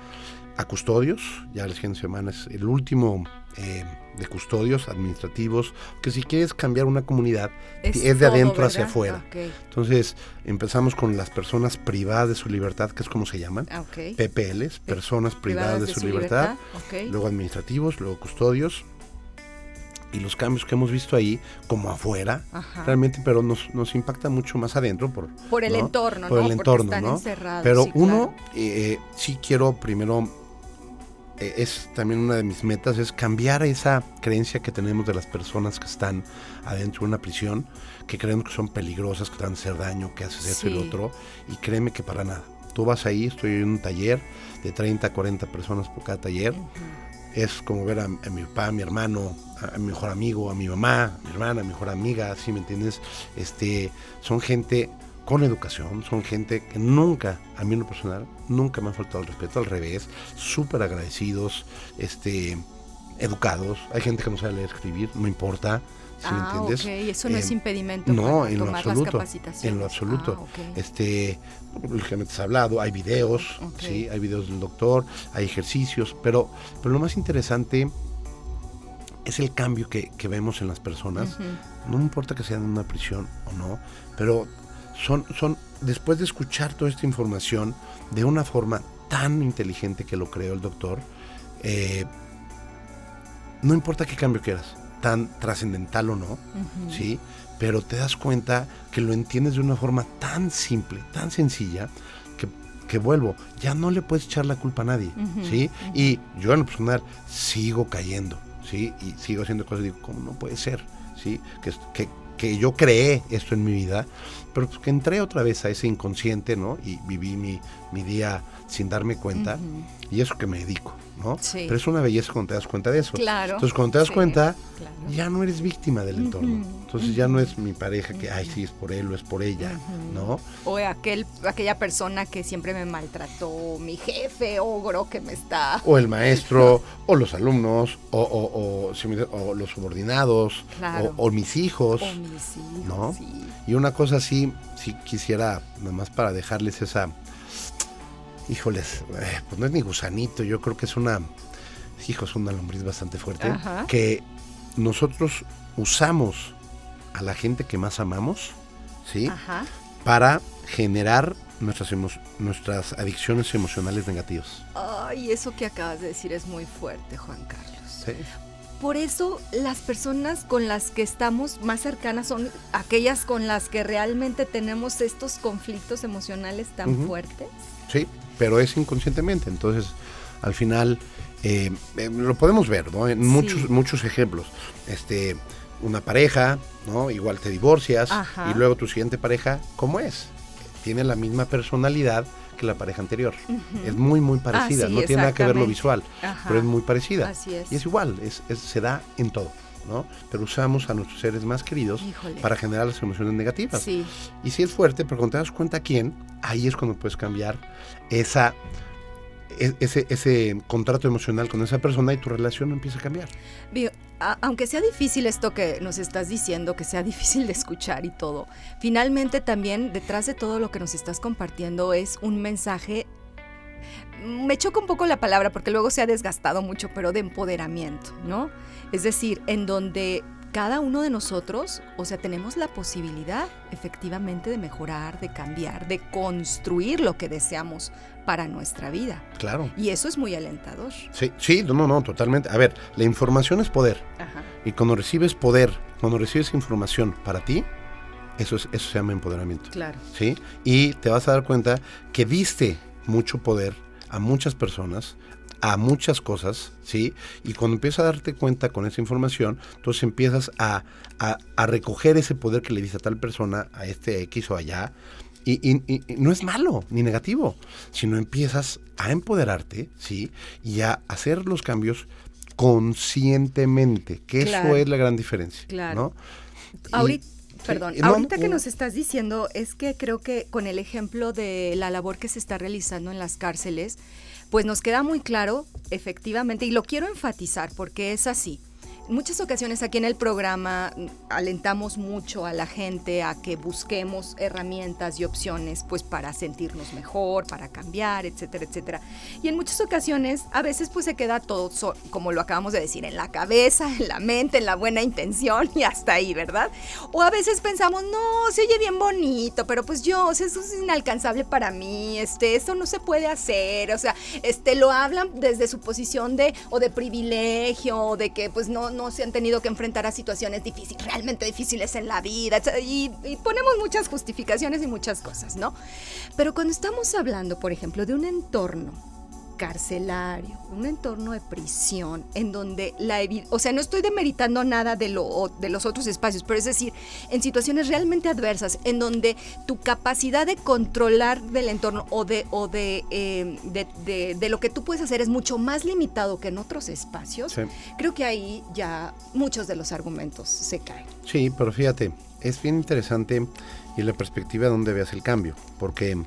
a custodios, ya la siguiente semana es el último eh, de custodios administrativos, que si quieres cambiar una comunidad, es, de adentro hacia afuera. Entonces empezamos con las personas privadas de su libertad, que es como se llaman, PPLs, personas privadas, de, su, libertad, luego administrativos, luego custodios y los cambios que hemos visto ahí como afuera realmente pero nos, nos impacta mucho más adentro por por el entorno por el entorno no pero uno eh, sí quiero primero eh, es también una de mis metas es cambiar esa creencia que tenemos de las personas que están adentro de una prisión que creemos que son peligrosas que te van a hacer daño que haces eso y lo otro y créeme que para nada. Tú vas ahí estoy en un taller de 30 40 personas por cada taller es como ver a, mi papá, a mi hermano, a, mi mejor amigo, a mi mamá, a mi hermana, a mi mejor amiga, ¿sí me entiendes? Este, son gente con educación, son gente que nunca, a mí en lo personal, nunca me ha faltado el respeto, al revés, súper agradecidos, este, educados, hay gente que no sabe leer escribir, no importa, ¿sí me ah, entiendes? Okay. Eso no es eh, impedimento no, en lo absoluto, En lo absoluto. Ah, este, lógicamente has hablado, hay videos, sí, hay videos del doctor, hay ejercicios, pero, pero lo más interesante es el cambio que, vemos en las personas. No importa que sean en una prisión o no, pero son, son, después de escuchar toda esta información de una forma tan inteligente que lo creó el doctor, eh, no importa qué cambio quieras, tan trascendental o no, ¿sí? Pero te das cuenta que lo entiendes de una forma tan simple, tan sencilla, que, que vuelvo, ya no le puedes echar la culpa a nadie, ¿sí? Y yo en lo personal sigo cayendo, ¿sí? Y sigo haciendo cosas y digo, ¿cómo no puede ser? ¿Sí? Que, que, que yo creé esto en mi vida, pero pues que entré otra vez a ese inconsciente, ¿no? Y viví mi, mi día sin darme cuenta, y eso que me dedico, ¿no? Pero es una belleza cuando te das cuenta de eso. Claro. Entonces cuando te das cuenta, ya no eres víctima del entorno. Entonces ya no es mi pareja que, ay, sí, es por él o es por ella, ¿no? O aquel, aquella persona que siempre me maltrató, mi jefe ogro que me está... O el maestro, o los alumnos, o, o, o, los subordinados, o, mis hijos. O mis hijos, ¿no? Y una cosa así, si quisiera, nada más para dejarles esa híjoles, eh, pues no es ni gusanito, yo creo que es una, hijo, es una lombriz bastante fuerte, que nosotros usamos a la gente que más amamos, ¿sí? Para generar nuestras, nuestras adicciones emocionales negativas. Ay, eso que acabas de decir es muy fuerte, Juan Carlos. Sí. Por eso las personas con las que estamos más cercanas son aquellas con las que realmente tenemos estos conflictos emocionales tan fuertes. Sí, pero es inconscientemente. Entonces, al final, eh, eh, lo podemos ver, ¿no? En muchos, muchos ejemplos. Este, una pareja, ¿no? Igual te divorcias y luego tu siguiente pareja, ¿cómo es? Tiene la misma personalidad que la pareja anterior. Es muy, muy parecida. no tiene nada que ver lo visual, pero es muy parecida. Y es igual, es, se da en todo. ¿No? Pero usamos a nuestros seres más queridos para generar las emociones negativas. Y si es fuerte, pero cuando te das cuenta quién, ahí es cuando puedes cambiar esa e, ese, ese contrato emocional con esa persona y tu relación empieza a cambiar. aunque sea difícil esto que nos estás diciendo, que sea difícil de escuchar y todo, finalmente también detrás de todo lo que nos estás compartiendo es un mensaje me choca un poco la palabra porque luego se ha desgastado mucho, pero de empoderamiento, ¿no? Es decir, en donde cada uno de nosotros, o sea, tenemos la posibilidad efectivamente de mejorar, de cambiar, de construir lo que deseamos para nuestra vida. Claro. Y eso es muy alentador. Sí, sí, no, no, totalmente. A ver, la información es poder. Ajá. Y cuando recibes poder, cuando recibes información para ti, eso, es, eso se llama empoderamiento. Claro. ¿Sí? Y te vas a dar cuenta que diste mucho poder a muchas personas a muchas cosas, ¿sí? Y cuando empiezas a darte cuenta con esa información, entonces empiezas a, recoger ese poder que le dice a tal persona, a este X o allá, y, no es malo ni negativo, sino empiezas a empoderarte, ¿sí? Y a hacer los cambios conscientemente, que eso es la gran diferencia, claro. Ahorita, perdón, ahorita que nos estás diciendo es que creo que con el ejemplo de la labor que se está realizando en las cárceles, pues nos queda muy claro, efectivamente, y lo quiero enfatizar porque es así muchas ocasiones aquí en el programa alentamos mucho a la gente a que busquemos herramientas y opciones pues para sentirnos mejor, para cambiar, etcétera, etcétera. Y en muchas ocasiones a veces pues se queda todo, como lo acabamos de decir, en la cabeza, en la mente, en la buena intención y hasta ahí, ¿verdad? O a veces pensamos, no, se oye bien bonito, pero pues yo, eso es inalcanzable para mí, este, eso no se puede hacer, o sea, este, lo hablan desde su posición de, o de privilegio, o de que pues no, no se han tenido que enfrentar a situaciones difíciles, realmente difíciles en la vida, y, ponemos muchas justificaciones y muchas cosas, ¿no? Pero cuando estamos hablando, por ejemplo, de un entorno carcelario, un entorno de prisión, en donde la o sea, no estoy demeritando nada de, lo, de los otros espacios, pero es decir, en situaciones realmente adversas, en donde tu capacidad de controlar del entorno o de, o de, eh, de, lo que tú puedes hacer es mucho más limitado que en otros espacios, creo que ahí ya muchos de los argumentos se caen. Sí, pero fíjate, es bien interesante y la perspectiva de dónde veas el cambio, porque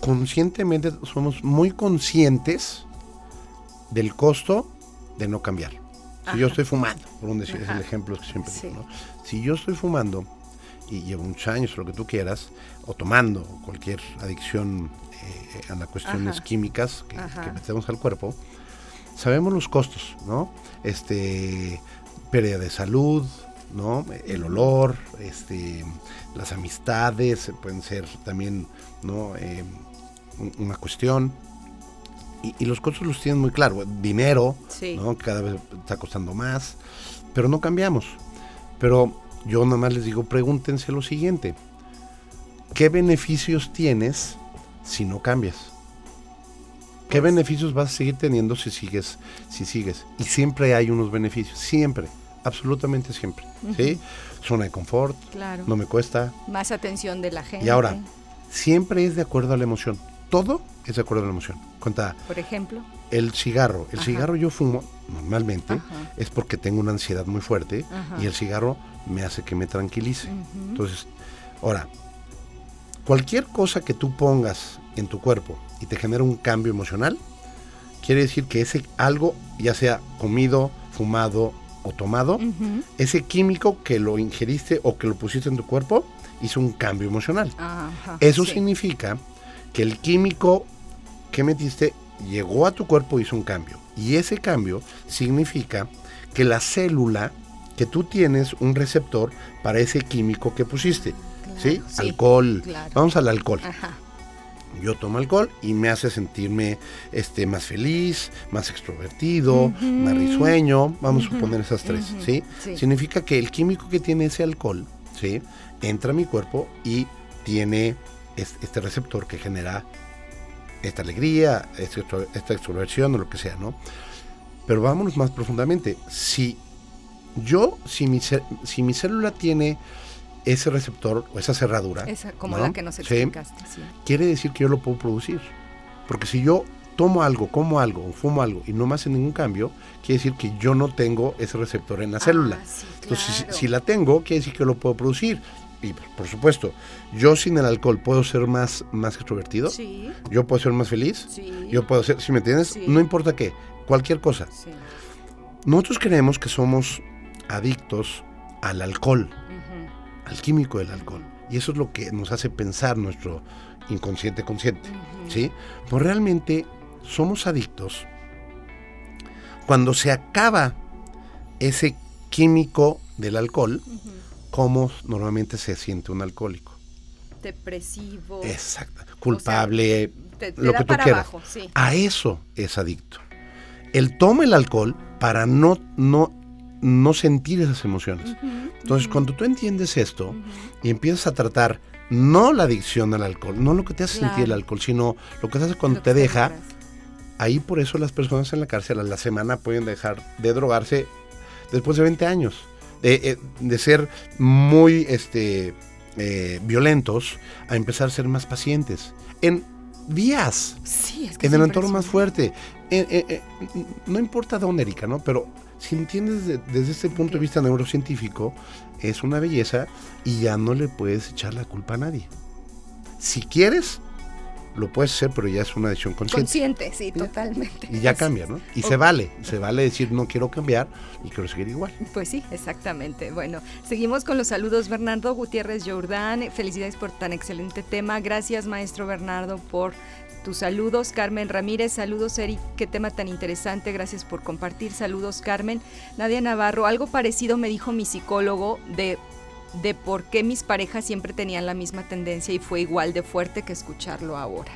conscientemente somos muy conscientes del costo de no cambiar. Si yo estoy fumando, por un decir, es el ejemplo que siempre digo, ¿no? Si yo estoy fumando y llevo muchos años, lo que tú quieras, o tomando cualquier adicción eh, a las cuestiones químicas que, que, metemos al cuerpo, sabemos los costos, ¿no? Este, pérdida de salud, ¿no? El olor, este, las amistades, pueden ser también, ¿no? Eh, una cuestión. Y, los costos los tienen muy claro. Dinero, ¿no? cada vez está costando más, pero no cambiamos. Pero yo nada más les digo, pregúntense lo siguiente. ¿Qué beneficios tienes si no cambias? ¿Qué pues beneficios vas a seguir teniendo si sigues, si sigues? Y siempre hay unos beneficios, siempre, absolutamente siempre. ¿sí? Zona de confort, no me cuesta. Más atención de la gente. Y ahora, siempre es de acuerdo a la emoción todo es de acuerdo a la emoción. Cuenta. Por ejemplo. El cigarro. El cigarro yo fumo normalmente es porque tengo una ansiedad muy fuerte y el cigarro me hace que me tranquilice. Entonces, ahora, cualquier cosa que tú pongas en tu cuerpo y te genera un cambio emocional, quiere decir que ese algo, ya sea comido, fumado o tomado, ese químico que lo ingeriste o que lo pusiste en tu cuerpo, hizo un cambio emocional. Eso significa que el químico que metiste llegó a tu cuerpo y hizo un cambio. Y ese cambio significa que la célula, que tú tienes un receptor para ese químico que pusiste. ¿sí? Alcohol. Vamos al alcohol. Yo tomo alcohol y me hace sentirme este, más feliz, más extrovertido, más risueño. Vamos a suponer esas tres. ¿sí? Significa que el químico que tiene ese alcohol ¿sí? entra a mi cuerpo y tiene este receptor que genera esta alegría, este esta extroversión o lo que sea, ¿no? Pero vámonos más profundamente. Si yo, si mi, si mi célula tiene ese receptor o esa cerradura, esa, como la que nos explicaste, sí, quiere decir que yo lo puedo producir. Porque si yo tomo algo, como algo fumo algo y no me hace ningún cambio, quiere decir que yo no tengo ese receptor en la célula. Ah, Entonces, si, si, la tengo, quiere decir que lo puedo producir y por supuesto, yo sin el alcohol puedo ser más, más extrovertido, sí. yo puedo ser más feliz, sí. yo puedo ser, si me entiendes, no importa qué, cualquier cosa. Nosotros creemos que somos adictos al alcohol, al químico del alcohol. Y eso es lo que nos hace pensar nuestro inconsciente consciente. ¿sí? Pues realmente somos adictos cuando se acaba ese químico del alcohol cómo normalmente se siente un alcohólico. Depresivo. Exacto. Culpable, lo que tú quieras. A eso es adicto. Él toma el alcohol para no, no, no sentir esas emociones. Entonces, cuando tú entiendes esto y empiezas a tratar no la adicción al alcohol, no lo que te hace sentir el alcohol, sino lo que te hace cuando te deja, ahí por eso las personas en la cárcel a la semana pueden dejar de drogarse después de 20 años. Eh, de ser muy este, eh, violentos a empezar a ser más pacientes. En días, en el entorno más fuerte. Eh, no importa dónde, Erika, ¿no? Pero si entiendes desde este punto de vista neurocientífico, es una belleza y ya no le puedes echar la culpa a nadie. Si quieres, lo puedes hacer, pero ya es una decisión consciente. Consciente, sí, totalmente. Y ya cambia, ¿no? Y se vale, se vale decir no quiero cambiar y quiero seguir igual. Pues sí, exactamente. Bueno, seguimos con los saludos. Bernardo Gutiérrez Jordán, felicidades por tan excelente tema. Gracias, maestro Bernardo, por tus saludos. Carmen Ramírez, saludos Eric, qué tema tan interesante, gracias por compartir. Saludos Carmen. Nadia Navarro, algo parecido me dijo mi psicólogo de de por qué mis parejas siempre tenían la misma tendencia y fue igual de fuerte que escucharlo ahora.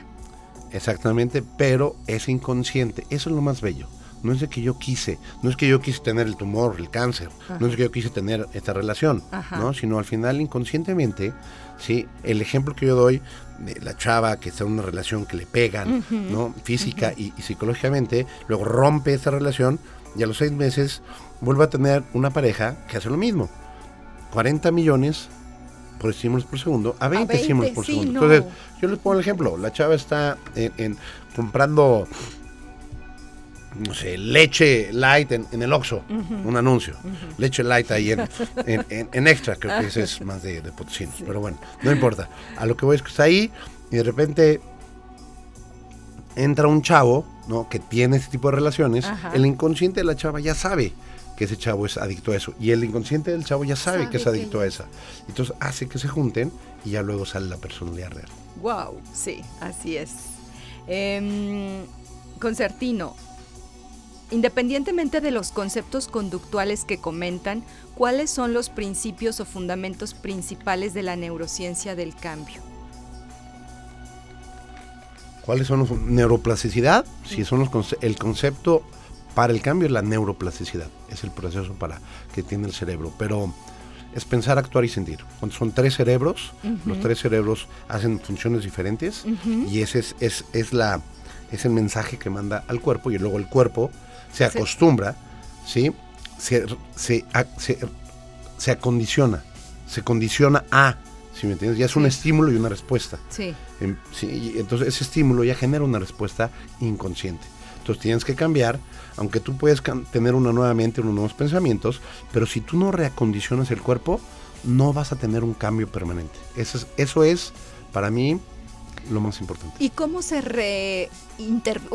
Exactamente, pero es inconsciente, eso es lo más bello. no es de que yo quise, no es que yo quise tener el tumor, el cáncer, no es que yo quise tener esta relación, ¿no? Sino al final inconscientemente, ¿sí? El ejemplo que yo doy de la chava que está en una relación que le pegan, ¿no? Física y, psicológicamente, luego rompe esa relación y a los seis meses vuelve a tener una pareja que hace lo mismo. 40 millones por estímulos por segundo a 20, estímulos por segundo. Entonces, yo les pongo el ejemplo, la chava está en comprando no sé, leche light en, el Oxxo, un anuncio. Leche light ahí en, en, extra, creo que ese es más de, de potosinos. Pero bueno, no importa. A lo que voy es que está ahí y de repente entra un chavo, ¿no? Que tiene ese tipo de relaciones. El inconsciente de la chava ya sabe que ese chavo es adicto a eso. Y el inconsciente del chavo ya sabe, que es adicto a esa. Entonces hace que se junten y ya luego sale la personalidad real. Wow, sí, así es. Eh, concertino, Independientemente de los conceptos conductuales que comentan, ¿cuáles son los principios o fundamentos principales de la neurociencia del cambio? ¿Cuáles son los neuroplasticidad? Si son los el concepto para el cambio es la neuroplasticidad, es el proceso para que tiene el cerebro, pero es pensar, actuar y sentir. Cuando son tres cerebros, los tres cerebros hacen funciones diferentes y ese es, es, es, la, es el mensaje que manda al cuerpo y luego el cuerpo se acostumbra, ¿sí? Se, se, se, acondiciona, se condiciona a, si me entiendes? Ya es un estímulo y una respuesta. Sí. sí. Entonces ese estímulo ya genera una respuesta inconsciente. Entonces tienes que cambiar, aunque tú puedes tener una nueva mente, unos nuevos pensamientos, pero si tú no reacondicionas el cuerpo, no vas a tener un cambio permanente. Eso es, eso es para mí lo más importante. ¿Y cómo se re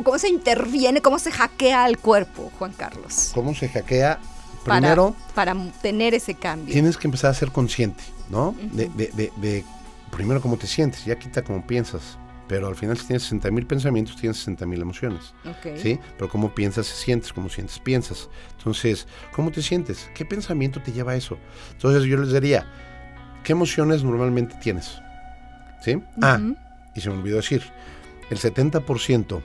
cómo se interviene, cómo se hackea al cuerpo, Juan Carlos? ¿Cómo se hackea? Primero, para, tener ese cambio. Tienes que empezar a ser consciente, ¿no? de, de, de, primero cómo te sientes, ya quita cómo piensas. Pero al final si tienes 60 mil pensamientos, tienes 60 mil emociones. ¿Sí? Pero cómo piensas, sientes, cómo sientes, piensas. Entonces, ¿cómo te sientes? ¿Qué pensamiento te lleva a eso? Entonces yo les diría, ¿qué emociones normalmente tienes? ¿Sí? Ah, y se me olvidó decir, el 70%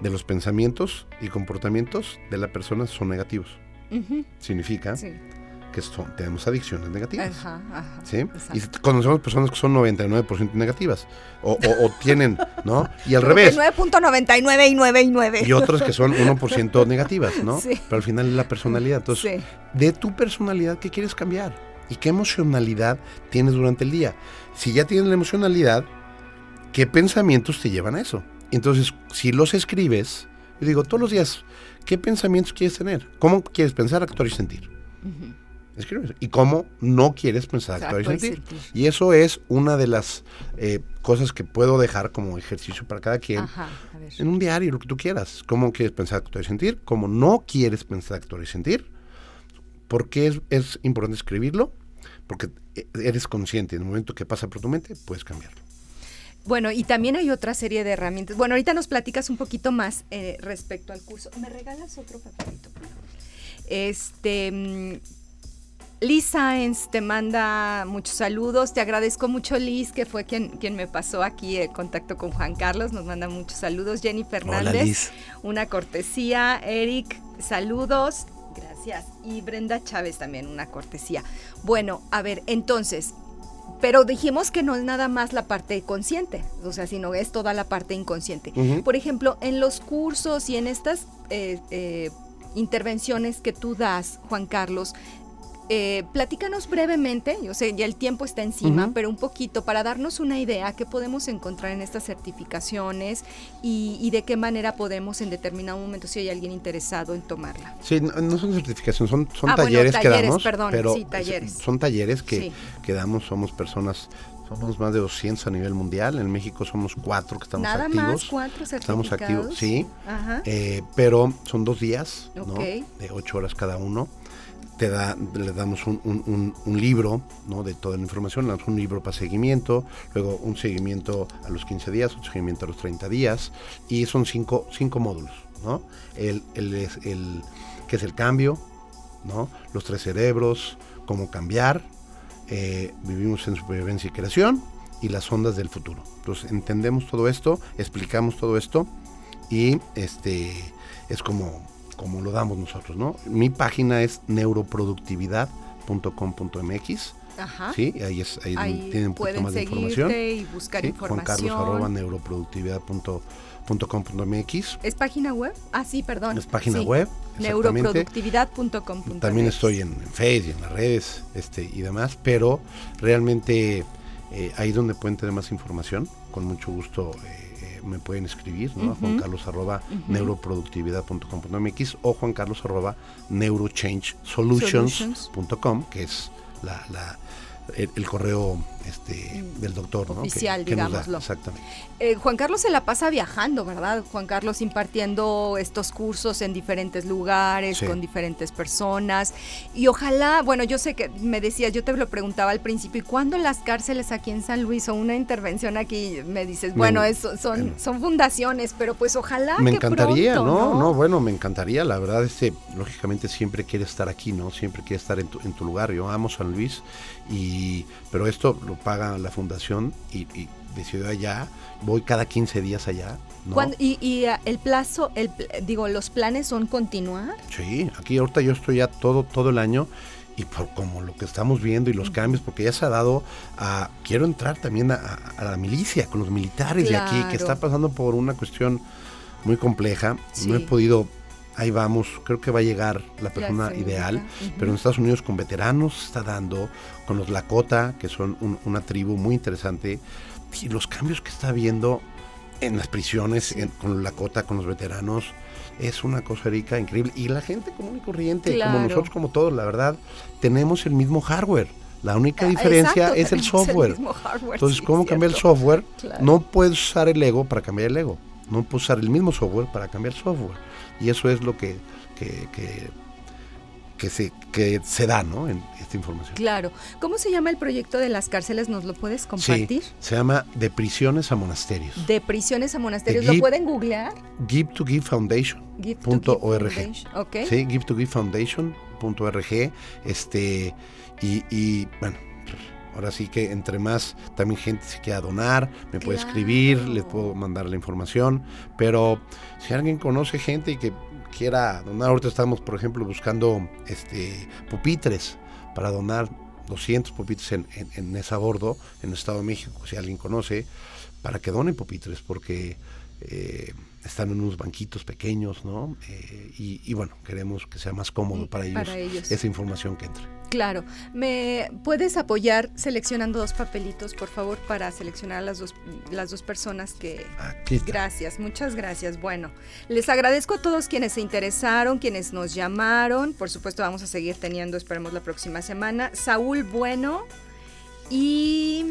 de los pensamientos y comportamientos de la persona son negativos. Significa que tenemos adicciones negativas. ¿sí? Y conocemos personas que son 99% negativas. O, tienen, ¿no? Y al revés. 9.99 y Y otras que son 1% negativas, ¿no? Pero al final es la personalidad. Entonces, de tu personalidad, ¿qué quieres cambiar? ¿Y qué emocionalidad tienes durante el día? Si ya tienes la emocionalidad, ¿qué pensamientos te llevan a eso? Entonces, si los escribes, yo digo todos los días, ¿qué pensamientos quieres tener? ¿Cómo quieres pensar, actuar y sentir? Escribes. ¿Y cómo no quieres pensar, actuar y sentir? y eso es una de las eh, cosas que puedo dejar como ejercicio para cada quien en un diario, lo que tú quieras. ¿Cómo quieres pensar, actuar y sentir? ¿Cómo no quieres pensar, actuar y sentir? ¿Por qué es, es importante escribirlo? Porque eh, eres consciente en el momento que pasa por tu mente, puedes cambiarlo. Bueno, y también hay otra serie de herramientas. Bueno, ahorita nos platicas un poquito más eh, respecto al curso. ¿Me regalas otro papelito? Este. Liz Sáenz te manda muchos saludos. Te agradezco mucho, Liz, que fue quien, quien me pasó aquí el contacto con Juan Carlos. Nos manda muchos saludos. Jenny Fernández, una cortesía. Eric, saludos. Gracias. Y Brenda Chávez también, una cortesía. Bueno, a ver, entonces, pero dijimos que no es nada más la parte consciente, o sea, sino es toda la parte inconsciente. Por ejemplo, en los cursos y en estas eh, eh, intervenciones que tú das, Juan Carlos, eh, platícanos brevemente, yo sé, ya el tiempo está encima, pero un poquito para darnos una idea qué podemos encontrar en estas certificaciones y, de qué manera podemos en determinado momento, si hay alguien interesado en tomarla. Sí, no, son certificaciones, son, son ah, talleres, que damos, perdón, pero sí, talleres. son talleres que, damos, somos personas somos más de 200 a nivel mundial. En México somos cuatro que estamos Nada activos. Más cuatro certificados. Estamos activos, sí. Eh, pero son dos días, ¿no? De ocho horas cada uno te da, le damos un, libro ¿no? de toda la información, un libro para seguimiento, luego un seguimiento a los 15 días, un seguimiento a los 30 días, y son cinco, cinco módulos, ¿no? El, el, el, que es el cambio, ¿no? Los tres cerebros, cómo cambiar, eh, vivimos en supervivencia y creación, y las ondas del futuro. Entonces entendemos todo esto, explicamos todo esto, y este es como como lo damos nosotros, ¿no? Mi página es neuroproductividad.com.mx. Ajá. Sí, ahí, es, ahí, Ahí tienen un poquito más de información. y buscar Sí, información. Juan Carlos arroba neuroproductividad.com.mx. ¿Es página web? Ah, sí, perdón. Es página Sí. web. Neuroproductividad.com. También estoy en, en Facebook y en las redes este, y demás, pero realmente eh, ahí donde pueden tener más información, con mucho gusto eh, me pueden escribir, ¿no? A Juan Ujú. Carlos arroba neuroproductividad.com.mx o Juan Carlos arroba neurochangesolutions.com, que es la, la- el, el correo este, del doctor, ¿no? Que- Oficial, que da, digámoslo. Exactamente. Eh, Juan Carlos se la pasa viajando, ¿verdad? Juan Carlos impartiendo estos cursos en diferentes lugares, Sí. con diferentes personas. Y ojalá, bueno, yo sé que me decías, yo te lo preguntaba al principio, ¿y cuándo las cárceles aquí en San Luis o una intervención aquí? Me dices, Me- bueno, es- son, son fundaciones, pero pues ojalá. me que encantaría, pronto, ¿no? ¿no? ¿no? bueno, me encantaría. La verdad, este, lógicamente siempre quiere estar aquí, ¿no? Siempre quiere estar en tu, en tu lugar. Yo amo San Luis, y, pero esto lo paga la fundación y, y decidió allá. Voy cada 15 días allá, ¿no? ¿Cuándo- y y, ah, el plazo, el, digo, los planes son continuar. Sí, aquí ahorita yo estoy ya todo, todo el año y por como lo que estamos viendo y los cambios, porque ya se ha dado a, quiero entrar también a, la milicia, con los militares de aquí, que Claro. está pasando por una cuestión muy compleja. Sí. No he podido, ahí vamos, creo que va a llegar la persona ideal, pero en Estados Unidos con veteranos está dando, con los Lakota, que son un- una tribu muy interesante, y los cambios que está habiendo en las prisiones, en- con los Lakota, con los veteranos, es una cosa rica, increíble. Y la gente común y corriente, como nosotros, como todos, la verdad, tenemos el mismo hardware. La única Ah, diferencia exacto, es el software. mismo hardware, Entonces, sí, ¿cómo cambiar el software? Claro. No puedes usar el ego para cambiar el ego. No puedes usar el mismo software para cambiar el software. Y eso es lo que, que, que, que se, que se da, ¿no? En esta información. Claro. ¿Cómo se llama el proyecto de las cárceles? ¿Nos lo puedes compartir? Sí, se llama De prisiones a monasterios. De prisiones a monasterios. ¿Lo pueden googlear? Give to Give Foundation. Give to punto Give org. Foundation, Ok. Sí, give to give foundation.org. Este, y, y, bueno, ahora sí que entre más también gente se quiera donar, me puede Claro. escribir, les puedo mandar la información. Pero si alguien conoce gente y que quiera donar, ahorita estamos, por ejemplo, buscando este pupitres para donar 200 pupitres en, en, en esa bordo, en el Estado de México, si alguien conoce, para que donen pupitres, porque eh, están en unos banquitos pequeños, ¿no? Eh, y, y bueno, queremos que sea más cómodo para ellos, para ellos. esa información que entre. Claro. ¿Me puedes apoyar seleccionando dos papelitos, por favor, para seleccionar las dos, las dos personas que... Aquí está. Gracias, muchas gracias. Bueno, les agradezco a todos quienes se interesaron, quienes nos llamaron. Por supuesto, vamos a seguir teniendo, esperemos, la próxima semana. Saúl Bueno y...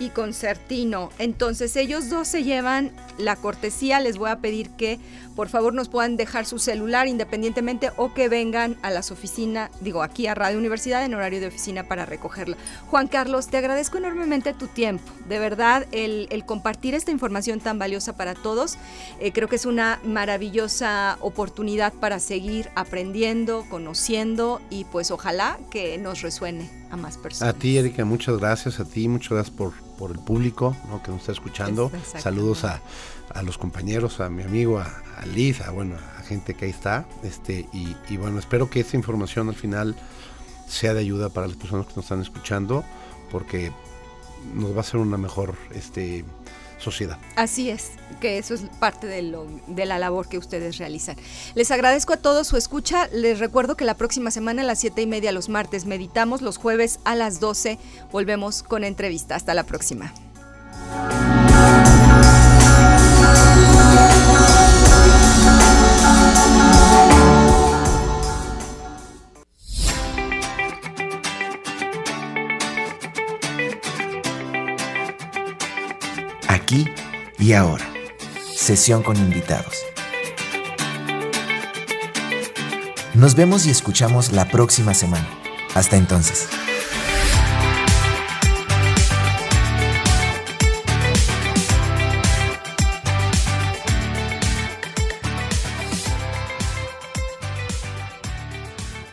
Y Concertino. Entonces, ellos dos se llevan la cortesía. Les voy a pedir que por favor nos puedan dejar su celular independientemente o que vengan a las oficinas, digo, aquí a Radio Universidad en horario de oficina para recogerla. Juan Carlos, te agradezco enormemente tu tiempo. De verdad, el, el compartir esta información tan valiosa para todos, eh, creo que es una maravillosa oportunidad para seguir aprendiendo, conociendo y pues ojalá que nos resuene a más personas. A ti, Erika, muchas gracias. A ti, muchas gracias por, por el público ¿no? que nos está escuchando. Saludos a, a los compañeros, a mi amigo, a, a Liz, a, bueno, a gente que ahí está. Este, y, y bueno, espero que esta información al final sea de ayuda para las personas que nos están escuchando, porque nos va a hacer una mejor este, sociedad. Así es, que eso es parte de, lo, de la labor que ustedes realizan. Les agradezco a todos su escucha. Les recuerdo que la próxima semana a las 7 y media los martes meditamos, los jueves a las 12 volvemos con entrevista. Hasta la próxima. Y ahora. Sesión con invitados. Nos vemos y escuchamos la próxima semana. Hasta entonces.